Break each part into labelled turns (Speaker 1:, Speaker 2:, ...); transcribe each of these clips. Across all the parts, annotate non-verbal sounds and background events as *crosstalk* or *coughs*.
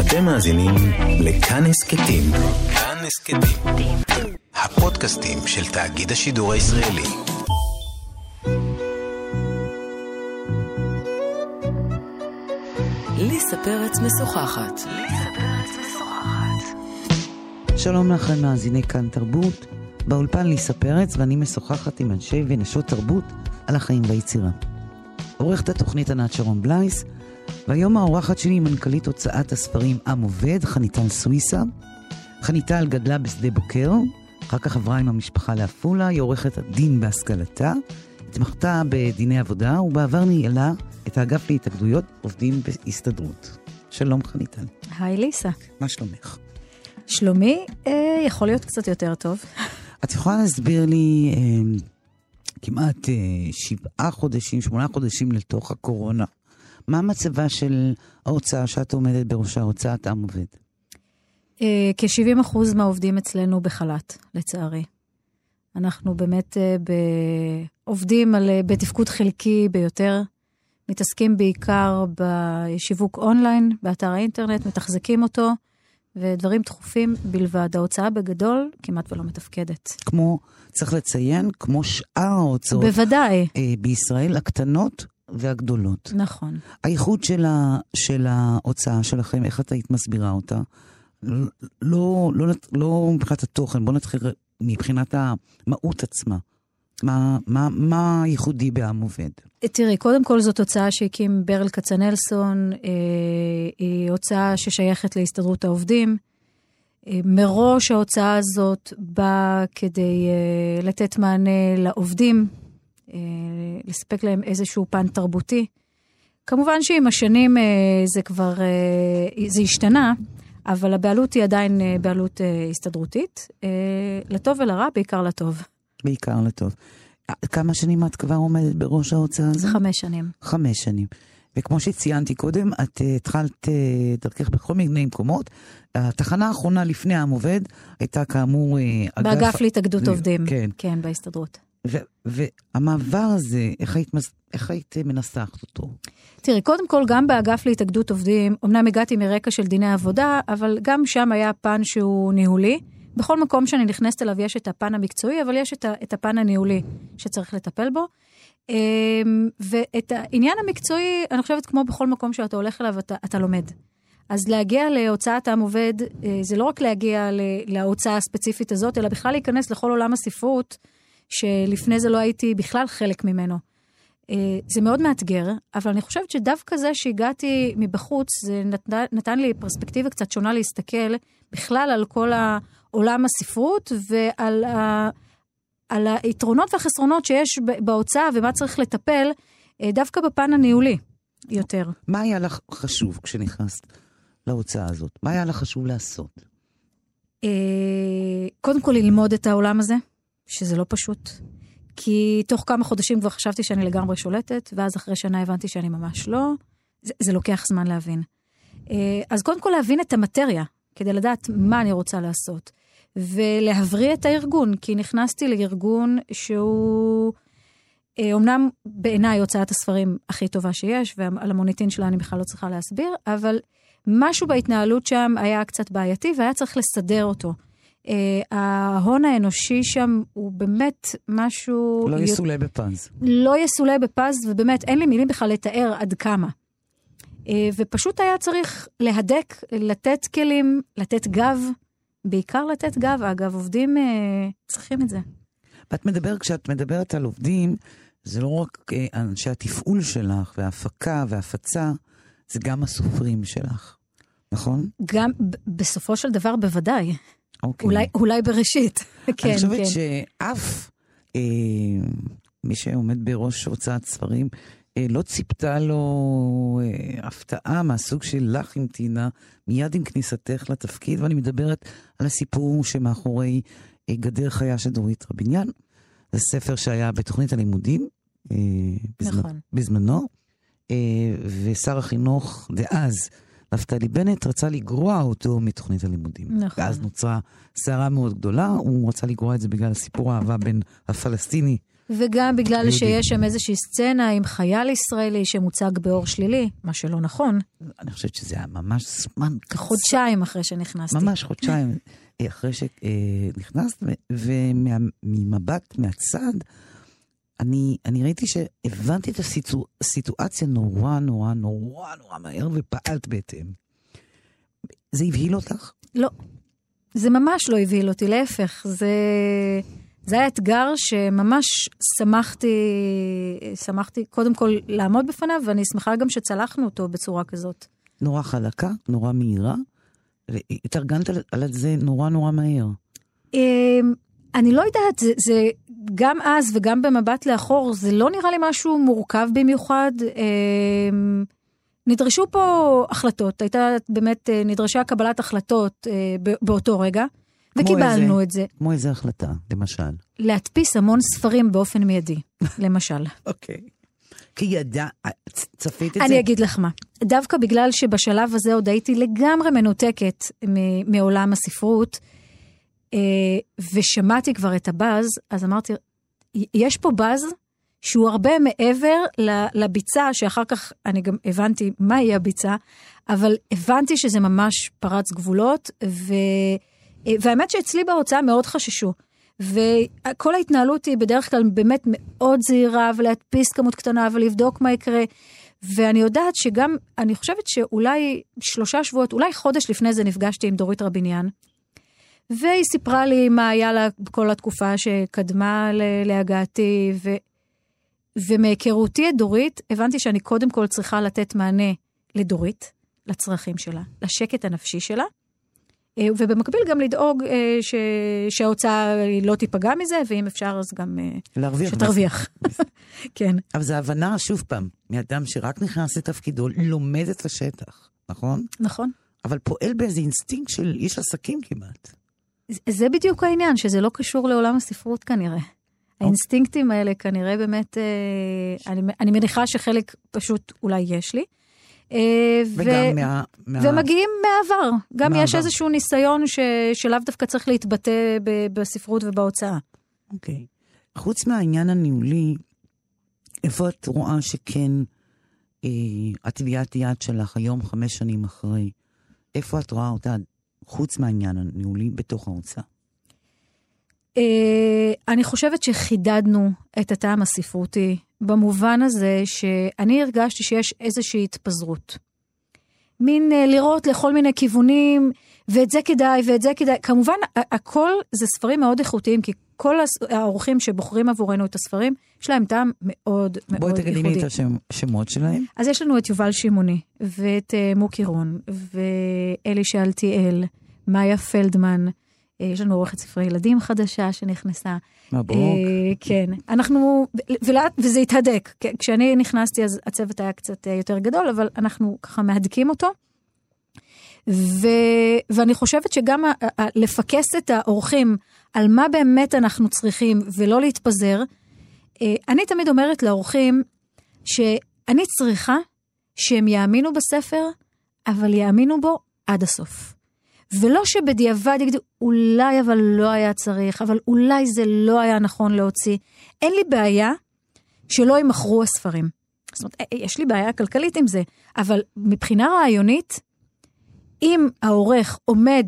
Speaker 1: אתם מאזינים לכאן הסכתים. כאן הסכתים. הפודקאסטים של תאגיד השידור הישראלי.
Speaker 2: ליסה פרץ משוחחת.
Speaker 3: שלום לכם מאזיני כאן תרבות, באולפן ליסה פרץ ואני משוחחת עם אנשי ונשות תרבות על החיים והיצירה. עורכת התוכנית ענת שרון בלייס, והיום האורחת שלי היא מנכ"לית הוצאת הספרים עם עובד, חניטל סוויסה. חניטל גדלה בשדה בוקר, אחר כך עברה עם המשפחה לעפולה, היא עורכת הדין בהשכלתה, התמחתה בדיני עבודה, ובעבר ניהלה את האגף להתאגדויות עובדים בהסתדרות. שלום חניטל.
Speaker 4: היי ליסה.
Speaker 3: מה שלומך?
Speaker 4: שלומי אה, יכול להיות קצת יותר טוב.
Speaker 3: את יכולה להסביר לי אה, כמעט אה, שבעה חודשים, שמונה חודשים לתוך הקורונה, מה מצבה של ההוצאה שאת עומדת בראשה, הוצאת עם עובד?
Speaker 4: אה, כ-70% מהעובדים אצלנו בחל"ת, לצערי. אנחנו באמת אה, ב... עובדים על, אה, בתפקוד חלקי ביותר, מתעסקים בעיקר בשיווק אונליין, באתר האינטרנט, מתחזקים אותו, ודברים דחופים בלבד. ההוצאה בגדול כמעט ולא מתפקדת.
Speaker 3: כמו, צריך לציין, כמו שאר ההוצאות.
Speaker 4: בוודאי.
Speaker 3: בישראל, הקטנות והגדולות.
Speaker 4: נכון.
Speaker 3: הייחוד של, ה, של ההוצאה שלכם, איך את היית מסבירה אותה? לא, לא, לא, לא מבחינת התוכן, בוא נתחיל מבחינת המהות עצמה. מה, מה, מה ייחודי בעם עובד?
Speaker 4: תראי, קודם כל זאת הוצאה שהקים ברל כצנלסון, אה, היא הוצאה ששייכת להסתדרות העובדים. אה, מראש ההוצאה הזאת באה כדי אה, לתת מענה לעובדים, לספק להם איזשהו פן תרבותי. כמובן שעם השנים אה, זה כבר, אה, זה השתנה, אבל הבעלות היא עדיין אה, בעלות אה, הסתדרותית. אה, לטוב ולרע, בעיקר לטוב.
Speaker 3: בעיקר לטוב. כמה שנים את כבר עומדת בראש ההוצאה הזו?
Speaker 4: חמש שנים.
Speaker 3: חמש שנים. וכמו שציינתי קודם, את uh, התחלת uh, דרכך בכל מיני מקומות. התחנה האחרונה לפני העם עובד הייתה כאמור uh,
Speaker 4: אגף... באגף להתאגדות עובדים.
Speaker 3: כן.
Speaker 4: כן, בהסתדרות.
Speaker 3: והמעבר הזה, איך היית, איך היית מנסחת אותו?
Speaker 4: תראי, קודם כל, גם באגף להתאגדות עובדים, אמנם הגעתי מרקע של דיני עבודה, אבל גם שם היה פן שהוא ניהולי. בכל מקום שאני נכנסת אליו יש את הפן המקצועי, אבל יש את, הפן הניהולי שצריך לטפל בו. אמ, ואת העניין המקצועי, אני חושבת, כמו בכל מקום שאתה הולך אליו, אתה, אתה לומד. אז להגיע להוצאת עם עובד, אה, זה לא רק להגיע להוצאה הספציפית הזאת, אלא בכלל להיכנס לכל עולם הספרות, שלפני זה לא הייתי בכלל חלק ממנו. אה, זה מאוד מאתגר, אבל אני חושבת שדווקא זה שהגעתי מבחוץ, זה נתן, נתן לי פרספקטיבה קצת שונה להסתכל בכלל על כל עולם הספרות ועל ה, על היתרונות והחסרונות שיש בהוצאה ומה צריך לטפל, אה, דווקא בפן הניהולי יותר.
Speaker 3: מה היה לך חשוב כשנכנסת להוצאה הזאת? מה היה לך חשוב לעשות?
Speaker 4: אה, קודם כל ללמוד את העולם הזה, שזה לא פשוט. כי תוך כמה חודשים כבר חשבתי שאני לגמרי שולטת, ואז אחרי שנה הבנתי שאני ממש לא. זה, זה לוקח זמן להבין. אה, אז קודם כל להבין את המטריה, כדי לדעת מה אני רוצה לעשות. ולהבריא את הארגון, כי נכנסתי לארגון שהוא אומנם בעיניי הוצאת הספרים הכי טובה שיש, ועל המוניטין שלה אני בכלל לא צריכה להסביר, אבל משהו בהתנהלות שם היה קצת בעייתי והיה צריך לסדר אותו. Uh, ההון האנושי שם הוא באמת משהו...
Speaker 3: לא יסולא בפז.
Speaker 4: לא יסולא בפז, ובאמת אין לי מילים בכלל לתאר עד כמה. Uh, ופשוט היה צריך להדק, לתת כלים, לתת גב, בעיקר לתת גב. אגב, עובדים uh, צריכים את זה.
Speaker 3: ואת מדברת, כשאת מדברת על עובדים, זה לא רק אנשי התפעול שלך, וההפקה וההפצה, זה גם הסופרים שלך, נכון?
Speaker 4: גם, בסופו של דבר, בוודאי.
Speaker 3: אוקיי.
Speaker 4: אולי, אולי בראשית, כן, *laughs* כן.
Speaker 3: אני חושבת כן. שאף אה, מי שעומד בראש הוצאת ספרים, אה, לא ציפתה לו אה, הפתעה מהסוג שלך עם טינה, מיד עם כניסתך לתפקיד, ואני מדברת על הסיפור שמאחורי אה, גדר חיה של דורית רביניאן. זה ספר שהיה בתוכנית הלימודים, אה, בזמנ...
Speaker 4: נכון.
Speaker 3: בזמנו, אה, ושר החינוך דאז, נפתלי בנט רצה לגרוע אותו מתוכנית הלימודים.
Speaker 4: נכון.
Speaker 3: ואז נוצרה סערה מאוד גדולה, הוא רצה לגרוע את זה בגלל סיפור האהבה בין הפלסטיני
Speaker 4: וגם בגלל
Speaker 3: בדיוק.
Speaker 4: שיש שם איזושהי סצנה עם חייל ישראלי שמוצג באור שלילי, מה שלא נכון,
Speaker 3: אני חושבת שזה היה ממש זמן קצר.
Speaker 4: חודשיים אחרי שנכנסתי.
Speaker 3: ממש חודשיים *laughs* אה, אחרי שנכנסת, וממבט מהצד, אני, אני ראיתי שהבנתי את הסיטואציה נורא נורא נורא נורא מהר ופעלת בהתאם. זה הבהיל אותך?
Speaker 4: לא, זה ממש לא הבהיל אותי, להפך, זה, זה היה אתגר שממש שמחתי, שמחתי קודם כל לעמוד בפניו, ואני שמחה גם שצלחנו אותו בצורה כזאת.
Speaker 3: נורא חלקה, נורא מהירה, והתארגנת על- על זה נורא נורא מהר.
Speaker 4: אמ, אני לא יודעת, זה, זה גם אז וגם במבט לאחור, זה לא נראה לי משהו מורכב במיוחד. אמ, נדרשו פה החלטות, הייתה באמת, אה, נדרשה קבלת החלטות אה, באותו רגע, וקיבלנו
Speaker 3: איזה?
Speaker 4: את זה.
Speaker 3: כמו איזה החלטה, למשל.
Speaker 4: להדפיס המון ספרים באופן מיידי, *laughs* למשל.
Speaker 3: אוקיי. כי ידע, צ- צפית את זה?
Speaker 4: אני אגיד לך מה, דווקא בגלל שבשלב הזה עוד הייתי לגמרי מנותקת מעולם הספרות, אה, ושמעתי כבר את הבאז, אז אמרתי, יש פה באז שהוא הרבה מעבר לביצה, שאחר כך אני גם הבנתי מהי הביצה, אבל הבנתי שזה ממש פרץ גבולות, ו... אה, והאמת שאצלי בהוצאה מאוד חששו. וכל ההתנהלות היא בדרך כלל באמת מאוד זהירה, ולהדפיס כמות קטנה ולבדוק מה יקרה. ואני יודעת שגם, אני חושבת שאולי שלושה שבועות, אולי חודש לפני זה נפגשתי עם דורית רביניאן, והיא סיפרה לי מה היה לה בכל התקופה שקדמה להגעתי, ו... ומהיכרותי את דורית, הבנתי שאני קודם כל צריכה לתת מענה לדורית, לצרכים שלה, לשקט הנפשי שלה, אה, ובמקביל גם לדאוג אה, ש... שההוצאה לא תיפגע מזה, ואם אפשר אז גם אה,
Speaker 3: להרוויח.
Speaker 4: שתרוויח. *laughs* כן.
Speaker 3: אבל זו הבנה, שוב פעם, מאדם שרק נכנס לתפקידו, לומד את השטח, נכון?
Speaker 4: נכון.
Speaker 3: אבל פועל באיזה אינסטינקט של איש עסקים כמעט.
Speaker 4: זה- בדיוק העניין, שזה לא קשור לעולם הספרות כנראה. האינסטינקטים האלה כנראה באמת, אה, אני, אני מניחה שחלק פשוט אולי יש לי. אה, ו-
Speaker 3: וגם מה... מה...
Speaker 4: ומגיעים מהעבר. גם יש
Speaker 3: מהעבר.
Speaker 4: איזשהו ניסיון ש, שלאו דווקא צריך להתבטא ב, בספרות ובהוצאה.
Speaker 3: אוקיי. חוץ מהעניין הניהולי, איפה את רואה שכן אה, הטביעת יד שלך היום, חמש שנים אחרי, איפה את רואה אותה, חוץ מהעניין הניהולי, בתוך ההוצאה?
Speaker 4: אה, אני חושבת שחידדנו את הטעם הספרותי, במובן הזה שאני הרגשתי שיש איזושהי התפזרות. מין אה, לראות לכל מיני כיוונים, ואת זה כדאי, ואת זה כדאי. כמובן, הכל זה ספרים מאוד איכותיים, כי כל האורחים שבוחרים עבורנו את הספרים, יש להם טעם מאוד מאוד
Speaker 3: בואי
Speaker 4: ייחודי.
Speaker 3: תגידי לי את השמות שלהם.
Speaker 4: אז יש לנו את יובל שמעוני, ואת uh, מוקי רון, ואלי שאלתיאל, מאיה פלדמן, uh, יש לנו עורכת ספרי ילדים חדשה שנכנסה.
Speaker 3: מברוק.
Speaker 4: אה, כן, אנחנו, ולאט, וזה התהדק. כשאני נכנסתי אז הצוות היה קצת אה, יותר גדול, אבל אנחנו ככה מהדקים אותו. ו, ואני חושבת שגם ה, ה, לפקס את האורחים על מה באמת אנחנו צריכים ולא להתפזר, אה, אני תמיד אומרת לאורחים שאני צריכה שהם יאמינו בספר, אבל יאמינו בו עד הסוף. ולא שבדיעבד יגידו, אולי אבל לא היה צריך, אבל אולי זה לא היה נכון להוציא. אין לי בעיה שלא יימכרו הספרים. זאת אומרת, אה, יש לי בעיה כלכלית עם זה, אבל מבחינה רעיונית, אם העורך עומד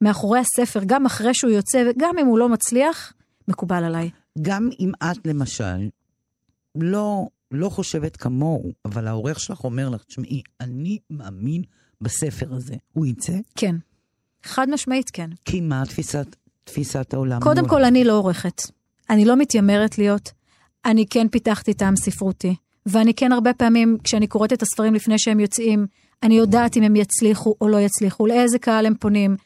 Speaker 4: מאחורי הספר גם אחרי שהוא יוצא, וגם אם הוא לא מצליח, מקובל עליי.
Speaker 3: גם אם את, למשל, לא, לא חושבת כמוהו, אבל העורך שלך אומר לך, תשמעי, אני מאמין בספר הזה. הוא יצא?
Speaker 4: כן. חד משמעית כן.
Speaker 3: כי מה תפיסת, תפיסת העולם?
Speaker 4: קודם? כל, אני לא עורכת. אני לא מתיימרת להיות. אני כן פיתחתי טעם ספרותי. ואני כן הרבה פעמים, כשאני קוראת את הספרים לפני שהם יוצאים, אני יודעת אם הם יצליחו או לא יצליחו, לאיזה קהל הם פונים.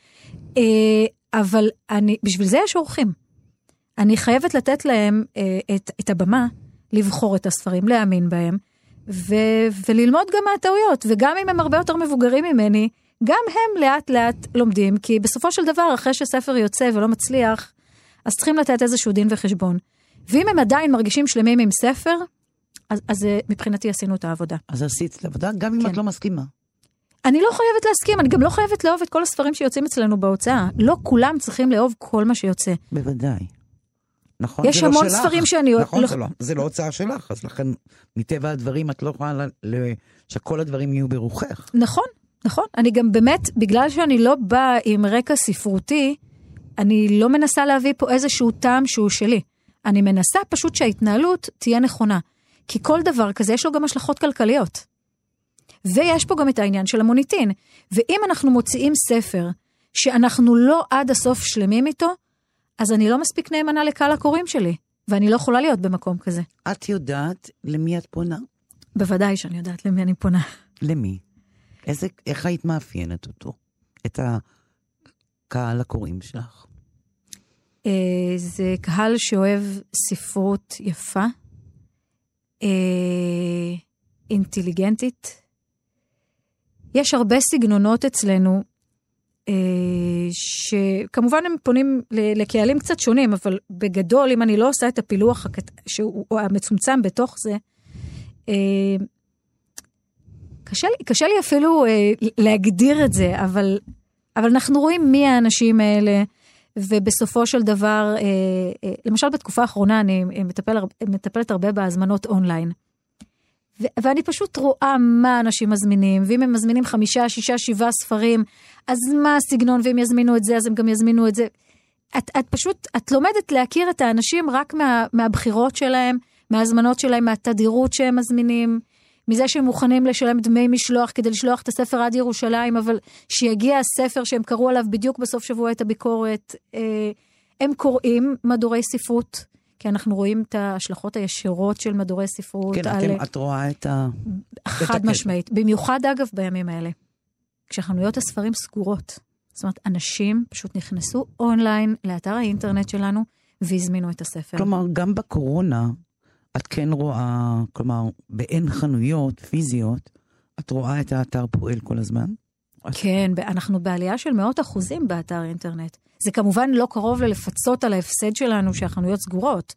Speaker 4: אה, אבל אני, בשביל זה יש עורכים. אני חייבת לתת להם אה, את, את הבמה לבחור את הספרים, להאמין בהם, ו, וללמוד גם מהטעויות. וגם אם הם הרבה יותר מבוגרים ממני, גם הם לאט לאט לומדים, כי בסופו של דבר, אחרי שספר יוצא ולא מצליח, אז צריכים לתת איזשהו דין וחשבון. ואם הם עדיין מרגישים שלמים עם ספר, אז, אז אה, מבחינתי עשינו את העבודה.
Speaker 3: אז עשית את העבודה, גם אם
Speaker 4: כן.
Speaker 3: את לא מסכימה.
Speaker 4: אני לא חייבת להסכים, אני גם לא חייבת לאהוב את כל הספרים שיוצאים אצלנו בהוצאה. לא כולם צריכים לאהוב כל מה שיוצא.
Speaker 3: בוודאי. נכון,
Speaker 4: יש
Speaker 3: לא
Speaker 4: המון
Speaker 3: שלך.
Speaker 4: ספרים שאני...
Speaker 3: נכון,
Speaker 4: לא-
Speaker 3: זה, לא, זה לא הוצאה שלך, אז לכן, מטבע הדברים, את לא יכולה ל- שכל הדברים יהיו ברוחך.
Speaker 4: נכון, נכון. אני גם באמת, בגלל שאני לא באה עם רקע ספרותי, אני לא מנסה להביא פה איזשהו טעם שהוא שלי. אני מנסה פשוט שההתנהלות תהיה נכונה. כי כל דבר כזה יש לו גם השלכות כלכליות. ויש פה גם את העניין של המוניטין. ואם אנחנו מוציאים ספר שאנחנו לא עד הסוף שלמים איתו, אז אני לא מספיק נאמנה לקהל הקוראים שלי, ואני לא יכולה להיות במקום כזה.
Speaker 3: את יודעת למי את פונה?
Speaker 4: בוודאי שאני יודעת למי אני פונה.
Speaker 3: למי? איזה, איך היית מאפיינת אותו? את הקהל הקוראים שלך?
Speaker 4: אה, זה קהל שאוהב ספרות יפה, אה, אינטליגנטית. יש הרבה סגנונות אצלנו, אה, שכמובן הם פונים לקהלים קצת שונים, אבל בגדול, אם אני לא עושה את הפילוח הקט... שהוא המצומצם בתוך זה, קשה לי, קשה לי אפילו אה, להגדיר את זה, אבל, אבל אנחנו רואים מי האנשים האלה, ובסופו של דבר, אה, אה, למשל בתקופה האחרונה אני מטפל, הר- מטפלת הרבה בהזמנות אונליין. ו- ואני פשוט רואה מה אנשים מזמינים, ואם הם מזמינים חמישה, שישה, שבעה ספרים, אז מה הסגנון, ואם יזמינו את זה, אז הם גם יזמינו את זה. את, את פשוט, את לומדת להכיר את האנשים רק מה, מהבחירות שלהם, מההזמנות שלהם, מהתדירות שהם מזמינים, מזה שהם מוכנים לשלם דמי משלוח כדי לשלוח את הספר עד ירושלים, אבל שיגיע הספר שהם קראו עליו בדיוק בסוף שבוע את הביקורת. אה, הם קוראים מדורי ספרות, כי אנחנו רואים את ההשלכות הישירות של מדורי ספרות.
Speaker 3: כן,
Speaker 4: על...
Speaker 3: אתם, את רואה את ה...
Speaker 4: חד. משמעית. במיוחד, אגב, בימים האלה. כשחנויות הספרים סגורות. זאת אומרת, אנשים פשוט נכנסו אונליין לאתר האינטרנט שלנו והזמינו את הספר.
Speaker 3: כלומר, גם בקורונה, את כן רואה, כלומר, באין חנויות פיזיות, את רואה את האתר פועל כל הזמן?
Speaker 4: כן, אנחנו בעלייה של מאות אחוזים באתר אינטרנט. זה כמובן לא קרוב ללפצות על ההפסד שלנו שהחנויות סגורות,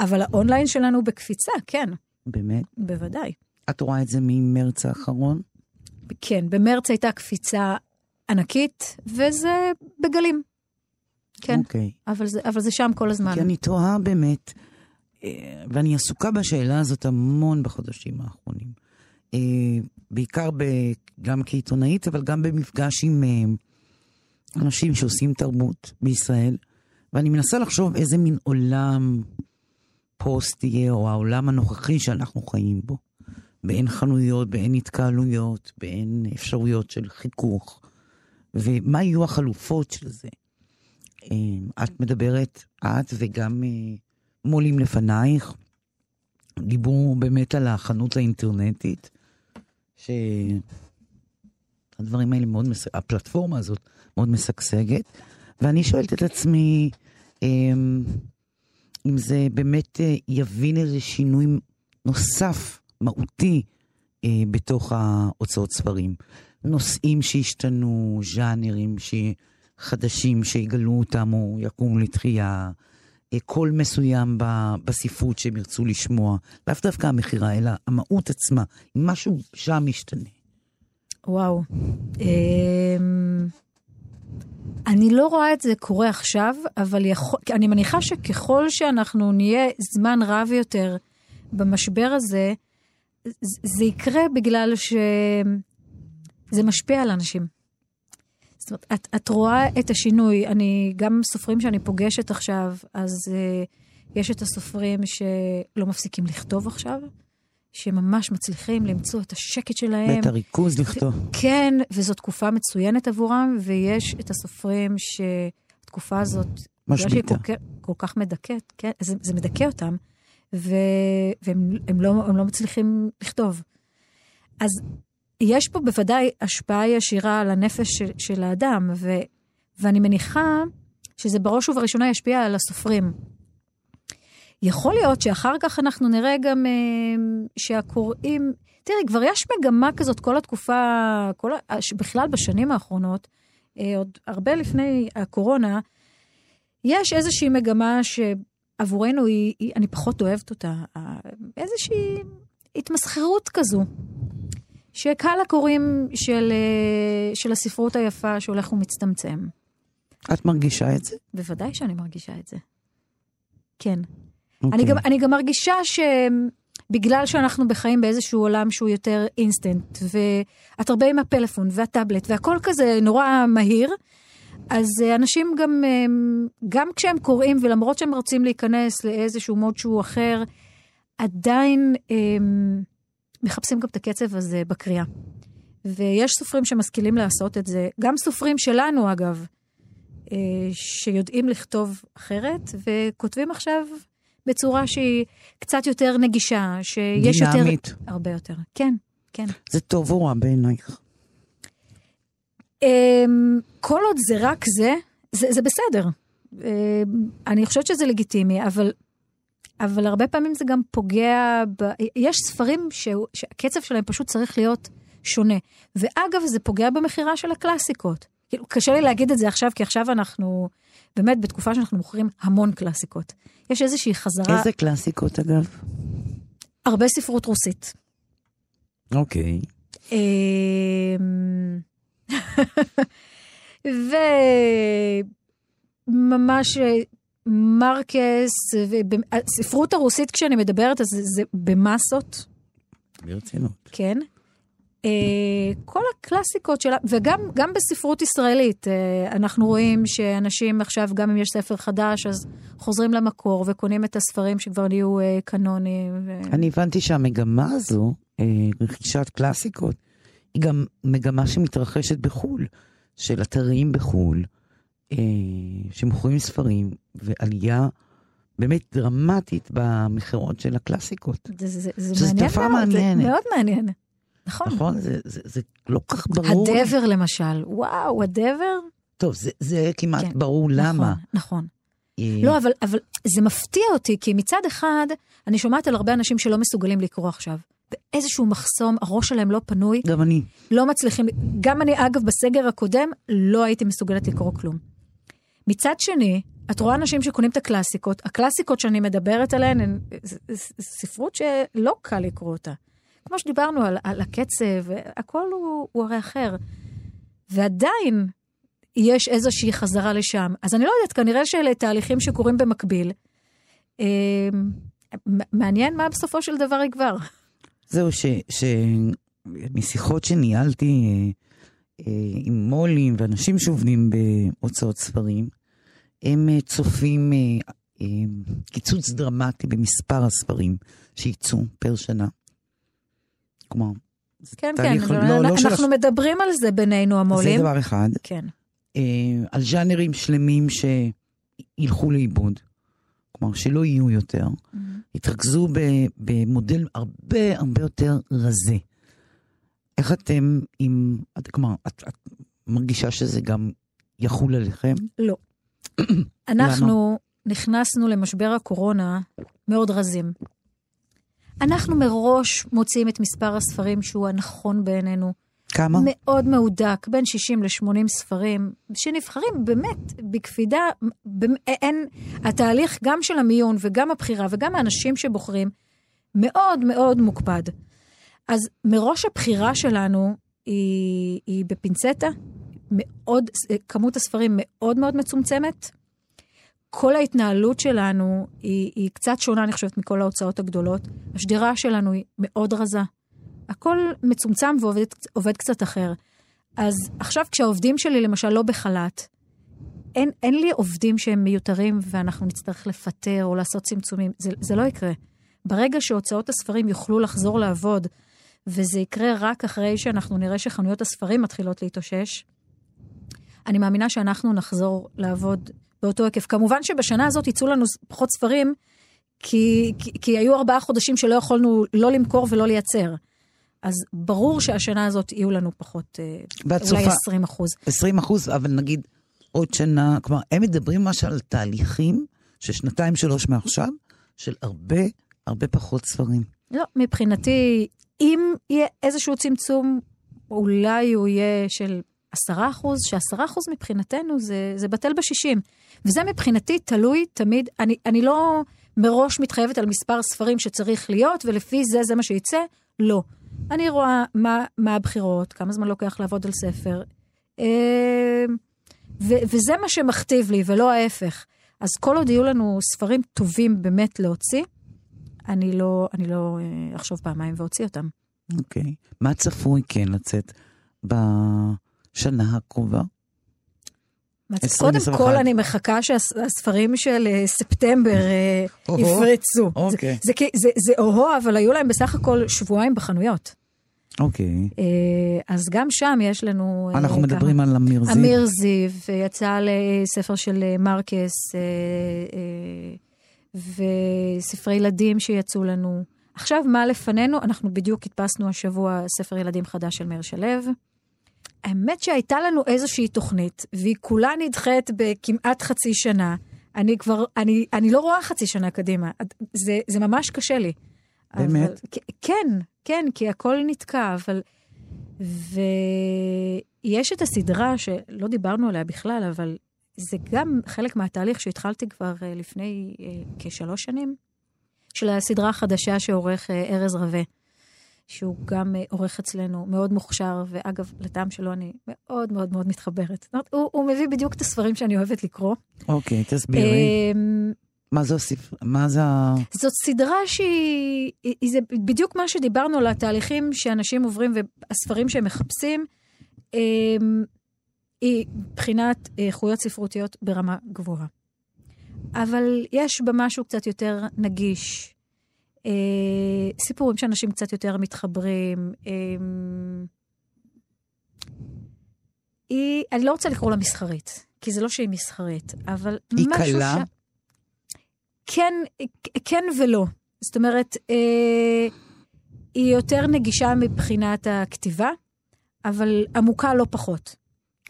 Speaker 4: אבל האונליין שלנו בקפיצה, כן,
Speaker 3: באמת?
Speaker 4: בוודאי.
Speaker 3: את רואה את זה ממרץ האחרון?
Speaker 4: כן, במרץ הייתה קפיצה ענקית, וזה בגלים. כן,
Speaker 3: אוקיי.
Speaker 4: אבל זה, אבל זה שם כל הזמן.
Speaker 3: כי אני תוהה באמת, ואני עסוקה בשאלה הזאת המון בחודשים האחרונים. אה, בעיקר ב, גם כעיתונאית, אבל גם במפגש עם אה, אנשים שעושים תרבות בישראל, ואני מנסה לחשוב איזה מין עולם פוסט יהיה, או העולם הנוכחי שאנחנו חיים בו. באין חנויות, באין התקהלויות, באין אפשרויות של חיכוך. ומה יהיו החלופות של זה? אה, את מדברת, את וגם אה, מו"לים לפנייך, דיברו באמת על החנות האינטרנטית, שהדברים האלה מאוד, מס... הפלטפורמה הזאת מאוד משגשגת, ואני שואלת את עצמי, אה, אם זה באמת אה, יביא איזה שינוי נוסף, מהותי, אה, בתוך ההוצאות ספרים. נושאים שהשתנו, ז'אנרים חדשים שיגלו אותם או יקומו לתחייה, קול מסוים בספרות שהם ירצו לשמוע, לאו דווקא המכירה, אלא המהות עצמה, משהו שם משתנה.
Speaker 4: וואו. אמ, אני לא רואה את זה קורה עכשיו, אבל יכול, אני מניחה שככל שאנחנו נהיה זמן רב יותר במשבר הזה, זה יקרה בגלל שזה משפיע על אנשים. זאת אומרת, את, את רואה את השינוי. אני, גם סופרים שאני פוגשת עכשיו, אז uh, יש את הסופרים שלא מפסיקים לכתוב עכשיו, שממש מצליחים למצוא את השקט שלהם.
Speaker 3: ואת הריכוז לכתוב.
Speaker 4: כן, וזו תקופה מצוינת עבורם, ויש את הסופרים שהתקופה הזאת,
Speaker 3: משביתה.
Speaker 4: כל, כל כך מדכאת, כן, זה, זה מדכא אותם, ו, והם הם לא, הם לא מצליחים לכתוב. אז יש פה בוודאי השפעה ישירה על הנפש של, של האדם, ו, ואני מניחה שזה בראש ובראשונה ישפיע על הסופרים. יכול להיות שאחר כך אנחנו נראה גם אה, שהקוראים, תראי, כבר יש מגמה כזאת כל התקופה, כל, ה- ש- בכלל בשנים האחרונות, אה, עוד הרבה לפני הקורונה, יש איזושהי מגמה שעבורנו היא, היא, אני פחות אוהבת אותה, אה, איזושהי התמסחרות כזו. שקהל הקוראים של, אה, של הספרות היפה שהולך ומצטמצם.
Speaker 3: את מרגישה את זה?
Speaker 4: בוודאי שאני מרגישה את זה. כן.
Speaker 3: אוקיי.
Speaker 4: אני, גם, אני גם מרגישה שבגלל שאנחנו בחיים באיזשהו עולם שהוא יותר אינסטנט, ואת הרבה עם הפלאפון והטאבלט, והכל כזה נורא מהיר, אז אה, אנשים גם, אה, גם כשהם קוראים, ולמרות שהם רוצים להיכנס לאיזשהו מוד שהוא אחר, עדיין הם, מחפשים גם את הקצב הזה בקריאה. ויש סופרים שמשכילים לעשות את זה, גם סופרים שלנו אגב, אה, שיודעים לכתוב אחרת, וכותבים עכשיו בצורה שהיא קצת יותר נגישה, שיש יותר...
Speaker 3: דינמית.
Speaker 4: הרבה יותר, כן, כן.
Speaker 3: זה טוב או רע בעינייך?
Speaker 4: אמ, כל עוד זה רק זה, זה, זה בסדר. אמ, אני חושבת שזה לגיטימי, אבל, אבל הרבה פעמים זה גם פוגע ב... יש ספרים ש... שהקצב שלהם פשוט צריך להיות שונה. ואגב, זה פוגע במכירה של הקלאסיקות. כאילו, קשה לי להגיד את זה עכשיו, כי עכשיו אנחנו באמת בתקופה שאנחנו מוכרים המון קלאסיקות. יש איזושהי חזרה,
Speaker 3: איזה קלאסיקות אגב?
Speaker 4: הרבה ספרות רוסית.
Speaker 3: אוקיי.
Speaker 4: אמ, *laughs* וממש מרקס, הספרות הרוסית כשאני מדברת, אז זה, במסות,
Speaker 3: ברצינות.
Speaker 4: כן. אה, כל הקלאסיקות שלה, וגם גם בספרות ישראלית, אה, אנחנו רואים שאנשים עכשיו, גם אם יש ספר חדש, אז חוזרים למקור וקונים את הספרים שכבר נהיו אה, קנונים. ו...
Speaker 3: אני הבנתי שהמגמה הזו, רכישת קלאסיקות, היא גם מגמה שמתרחשת בחו"ל, של אתרים בחו"ל, אה, שמוכרים ספרים, ועלייה באמת דרמטית במכירות של הקלאסיקות.
Speaker 4: זה, זה, זה
Speaker 3: שזו
Speaker 4: מעניין
Speaker 3: תופעה
Speaker 4: מאוד,
Speaker 3: מעניינת.
Speaker 4: זה מאוד מעניין. נכון.
Speaker 3: נכון? זה, זה, זה לא כך ברור.
Speaker 4: הדבר למשל, וואו, הדבר?
Speaker 3: טוב, זה, זה כמעט
Speaker 4: כן.
Speaker 3: ברור למה.
Speaker 4: נכון, נכון.
Speaker 3: אה,
Speaker 4: לא, אבל, אבל זה מפתיע אותי, כי מצד אחד, אני שומעת על הרבה אנשים שלא מסוגלים לקרוא עכשיו. באיזשהו מחסום, הראש שלהם לא פנוי,
Speaker 3: גם אני.
Speaker 4: לא מצליחים, גם אני, אגב, בסגר הקודם, לא הייתי מסוגלת לקרוא כלום. מצד שני, את רואה אנשים שקונים את הקלאסיקות, הקלאסיקות שאני מדברת עליהן הן ספרות שלא קל לקרוא אותה. כמו שדיברנו על, על הקצב, הכל הוא, הוא הרי אחר. ועדיין יש איזושהי חזרה לשם. אז אני לא יודעת, כנראה שאלה תהליכים שקורים במקביל. אה, מעניין מה בסופו של דבר יגבר.
Speaker 3: זהו, ש, ש... משיחות שניהלתי אה, עם מו"לים ואנשים שעובדים בהוצאות ספרים, הם אה, צופים אה, אה, קיצוץ דרמטי במספר הספרים שייצאו פר שנה. כלומר, זה
Speaker 4: כן, כן, לא,
Speaker 3: לא, לא של
Speaker 4: אנחנו מדברים על זה בינינו,
Speaker 3: זה
Speaker 4: המו"לים.
Speaker 3: דבר אחד.
Speaker 4: כן.
Speaker 3: אה, על ז'אנרים שלמים שילכו לאיבוד, כלומר שלא יהיו יותר, התרכזו ב- במודל הרבה הרבה יותר רזה. איך אתם עם, את, כלומר, את, את מרגישה שזה גם יחול עליכם?
Speaker 4: לא. *coughs* אנחנו נכנסנו למשבר הקורונה מאוד רזים. אנחנו מראש מוציאים את מספר הספרים שהוא הנכון בעינינו.
Speaker 3: כמה?
Speaker 4: מאוד מהודק, בין 60 ל-80 ספרים, שנבחרים באמת בקפידה, אין, התהליך גם של המיון וגם הבחירה וגם האנשים שבוחרים, מאוד מאוד מוקפד. אז מראש הבחירה שלנו היא, היא בפינצטה, מאוד, כמות הספרים מאוד מאוד מצומצמת. כל ההתנהלות שלנו היא, היא קצת שונה, אני חושבת, מכל ההוצאות הגדולות. השדרה שלנו היא מאוד רזה. הכל מצומצם ועובד עובד קצת אחר. אז עכשיו כשהעובדים שלי למשל לא בחל"ת, אין, אין לי עובדים שהם מיותרים ואנחנו נצטרך לפטר או לעשות צמצומים, זה, זה לא יקרה. ברגע שהוצאות הספרים יוכלו לחזור לעבוד, וזה יקרה רק אחרי שאנחנו נראה שחנויות הספרים מתחילות להתאושש, אני מאמינה שאנחנו נחזור לעבוד באותו היקף. כמובן שבשנה הזאת יצאו לנו פחות ספרים, כי, כי, כי היו ארבעה חודשים שלא יכולנו לא למכור ולא לייצר. אז ברור שהשנה הזאת יהיו לנו פחות, אה,
Speaker 3: ואת
Speaker 4: אולי
Speaker 3: צופה-
Speaker 4: 20 אחוז.
Speaker 3: 20 אחוז, אבל נגיד עוד שנה, כלומר, הם מדברים ממש על תהליכים של שנתיים, שלוש מעכשיו, של הרבה הרבה פחות ספרים.
Speaker 4: לא, מבחינתי, אם יהיה איזשהו צמצום, אולי הוא יהיה של 10 אחוז, ש-10 אחוז מבחינתנו זה, זה בטל בשישים. וזה מבחינתי תלוי תמיד, אני, אני לא מראש מתחייבת על מספר ספרים שצריך להיות, ולפי זה זה מה שיצא, לא. אני רואה מה, מה הבחירות, כמה זמן לוקח לעבוד על ספר, אה, ו- וזה מה שמכתיב לי, ולא ההפך. אז כל עוד יהיו לנו ספרים טובים באמת להוציא, אני לא, אני לא אה, אחשוב פעמיים ואוציא אותם.
Speaker 3: אוקיי. מה צפוי כן לצאת בשנה הקרובה?
Speaker 4: מה זה-
Speaker 3: 2021.
Speaker 4: קודם כל, אני מחכה שהספרים של אה, ספטמבר אה. יפרצו.
Speaker 3: אוקיי.
Speaker 4: זה- או-הו, אבל היו להם בסך הכל שבועיים בחנויות.
Speaker 3: אוקיי.
Speaker 4: אז גם שם יש לנו...
Speaker 3: אנחנו מדברים על אמיר זיו.
Speaker 4: אמיר זיו, יצא לספר של מרקס, וספרי ילדים שיצאו לנו. עכשיו, מה לפנינו? אנחנו בדיוק הדפסנו השבוע ספר ילדים חדש של מאיר שלו. האמת שהייתה לנו איזושהי תוכנית, והיא כולה נדחית בכמעט חצי שנה. אני כבר, אני, אני לא רואה חצי שנה קדימה. זה, זה ממש קשה לי.
Speaker 3: באמת?
Speaker 4: אבל, כן, כן, כי הכל נתקע, אבל... ויש את הסדרה שלא דיברנו עליה בכלל, אבל זה גם חלק מהתהליך שהתחלתי כבר אה, לפני אה, כשלוש שנים, של הסדרה החדשה שעורך אה, ארז רווה, שהוא גם עורך אצלנו, מאוד מוכשר, ואגב, לטעם שלו אני מאוד מאוד מאוד מתחברת. זאת אומרת, הוא, הוא מביא בדיוק את הספרים שאני אוהבת לקרוא.
Speaker 3: אוקיי, תסבירי.
Speaker 4: אמ,
Speaker 3: מה זה הספר? מה זה ה...
Speaker 4: זאת סדרה שהיא, היא- היא- זה בדיוק מה שדיברנו על התהליכים שאנשים עוברים והספרים שהם מחפשים, אמ, היא מבחינת איכויות ספרותיות ברמה גבוהה. אבל יש בה משהו קצת יותר נגיש, אה, סיפורים שאנשים קצת יותר מתחברים. אמ, היא, אני לא רוצה לקרוא לה מסחרית, כי זה לא שהיא מסחרית, אבל
Speaker 3: היא
Speaker 4: משהו
Speaker 3: קלה?
Speaker 4: ש... כן, כן ולא. זאת אומרת, אה, היא יותר נגישה מבחינת הכתיבה, אבל עמוקה לא פחות.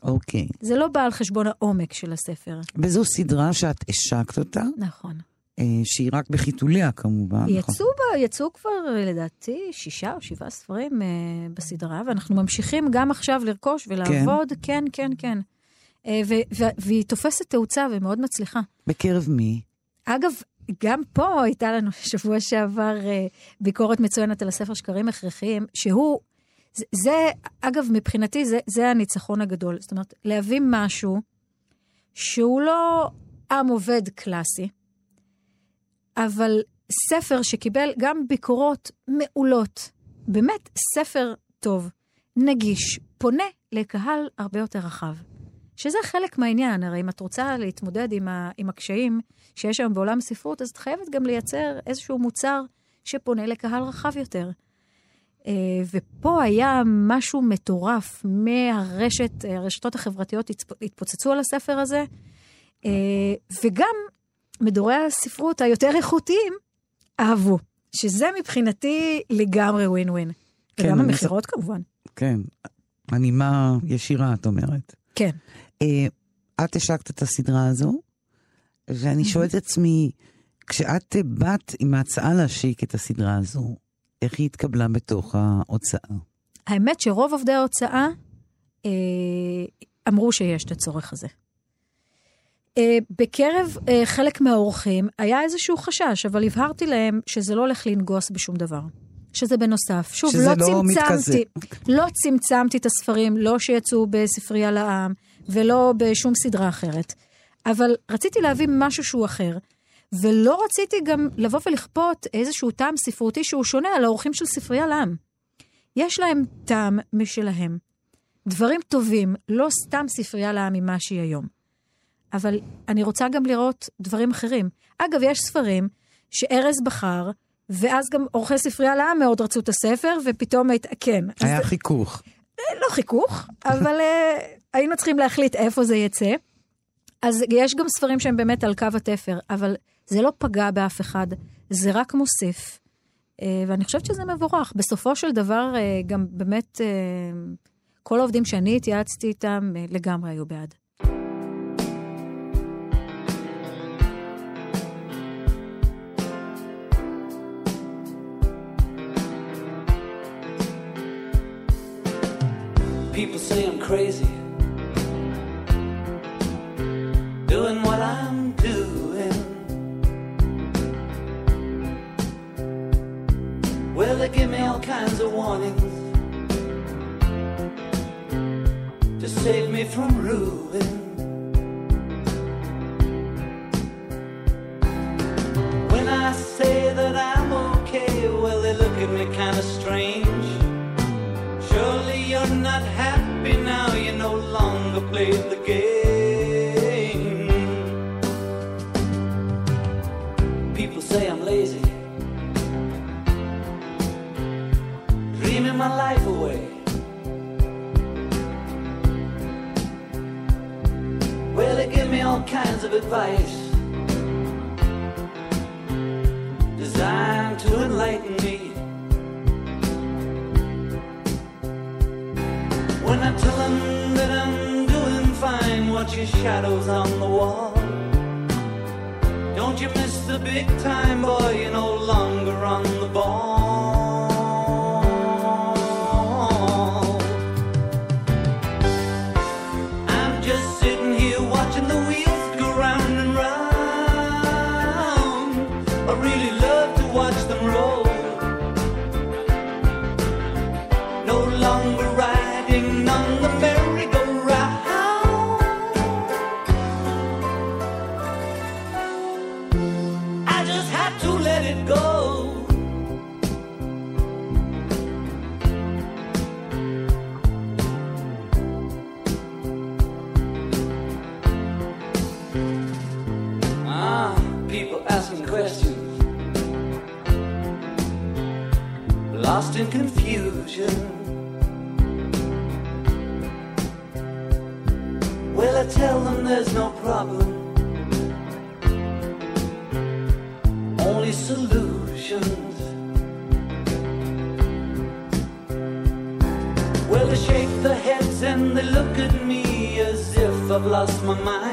Speaker 3: אוקיי.
Speaker 4: זה לא בא על חשבון העומק של הספר.
Speaker 3: וזו סדרה שאת השקת אותה,
Speaker 4: נכון.
Speaker 3: אה, שהיא רק בחיתוליה כמובן. נכון?
Speaker 4: יצאו, בה, יצאו כבר, לדעתי, שישה או שבעה ספרים אה, בסדרה, ואנחנו ממשיכים גם עכשיו לרכוש ולעבוד. כן, כן, כן. אה, ו- ו- והיא תופסת תאוצה ומאוד מצליחה.
Speaker 3: בקרב מי?
Speaker 4: אגב, גם פה הייתה לנו *laughs* שבוע שעבר אה, ביקורת מצוינת על הספר שקרים הכרחיים, שהוא, זה, זה אגב, מבחינתי, זה, זה הניצחון הגדול. זאת אומרת, להביא משהו שהוא לא עם עובד קלאסי, אבל ספר שקיבל גם ביקורות מעולות. באמת, ספר טוב, נגיש, פונה לקהל הרבה יותר רחב. שזה חלק מהעניין, הרי אם את רוצה להתמודד עם, ה, עם הקשיים שיש היום בעולם הספרות, אז את חייבת גם לייצר איזשהו מוצר שפונה לקהל רחב יותר. אה, ופה היה משהו מטורף מהרשת, הרשתות החברתיות התפוצצו על הספר הזה, אה, וגם מדורי הספרות היותר איכותיים אהבו, שזה מבחינתי לגמרי ווין ווין.
Speaker 3: כן,
Speaker 4: וגם המכירות כמובן.
Speaker 3: כן. הנימה ישירה, את אומרת.
Speaker 4: כן.
Speaker 3: אה, את השקת את הסדרה הזו, ואני שואלת את עצמי, כשאת אה, באת עם ההצעה להשיק את הסדרה הזו, איך היא התקבלה בתוך ההוצאה?
Speaker 4: האמת שרוב עובדי ההוצאה אה, אמרו שיש את הצורך הזה. אה, בקרב אה, חלק מהאורחים היה איזשהו חשש, אבל הבהרתי להם שזה לא הולך לנגוס בשום דבר. שזה בנוסף. שוב,
Speaker 3: שזה
Speaker 4: לא,
Speaker 3: לא מתכזה.
Speaker 4: צמצמתי, לא צמצמתי את הספרים, לא שיצאו בספרייה לעם ולא בשום סדרה אחרת. אבל רציתי להביא משהו שהוא אחר, ולא רציתי גם לבוא ולכפות איזשהו טעם ספרותי שהוא שונה על האורחים של ספרייה לעם. יש להם טעם משלהם. דברים טובים, לא סתם ספרייה לעם ממה שהיא היום. אבל אני רוצה גם לראות דברים אחרים. אגב, יש ספרים שארז בחר, ואז גם עורכי ספרייה לעם מאוד רצו את הספר, ופתאום היית... כן. אז
Speaker 3: היה חיכוך.
Speaker 4: לא חיכוך, אבל uh, היינו צריכים להחליט איפה זה יצא. אז יש גם ספרים שהם באמת על קו התפר, אבל זה לא פגע באף אחד, זה רק מוסיף. Uh, ואני חושבת שזה מבורך. בסופו של דבר, uh, גם באמת, uh, כל העובדים שאני התייעצתי איתם לגמרי היו בעד.
Speaker 5: People say I'm crazy. Doing what I'm of warnings to save me from ruin. All kinds of advice designed to enlighten me. When I tell them that I'm doing fine, watch your shadows on the wall. Don't you miss the big time, boy, you're no longer on the ball. Lost my mind.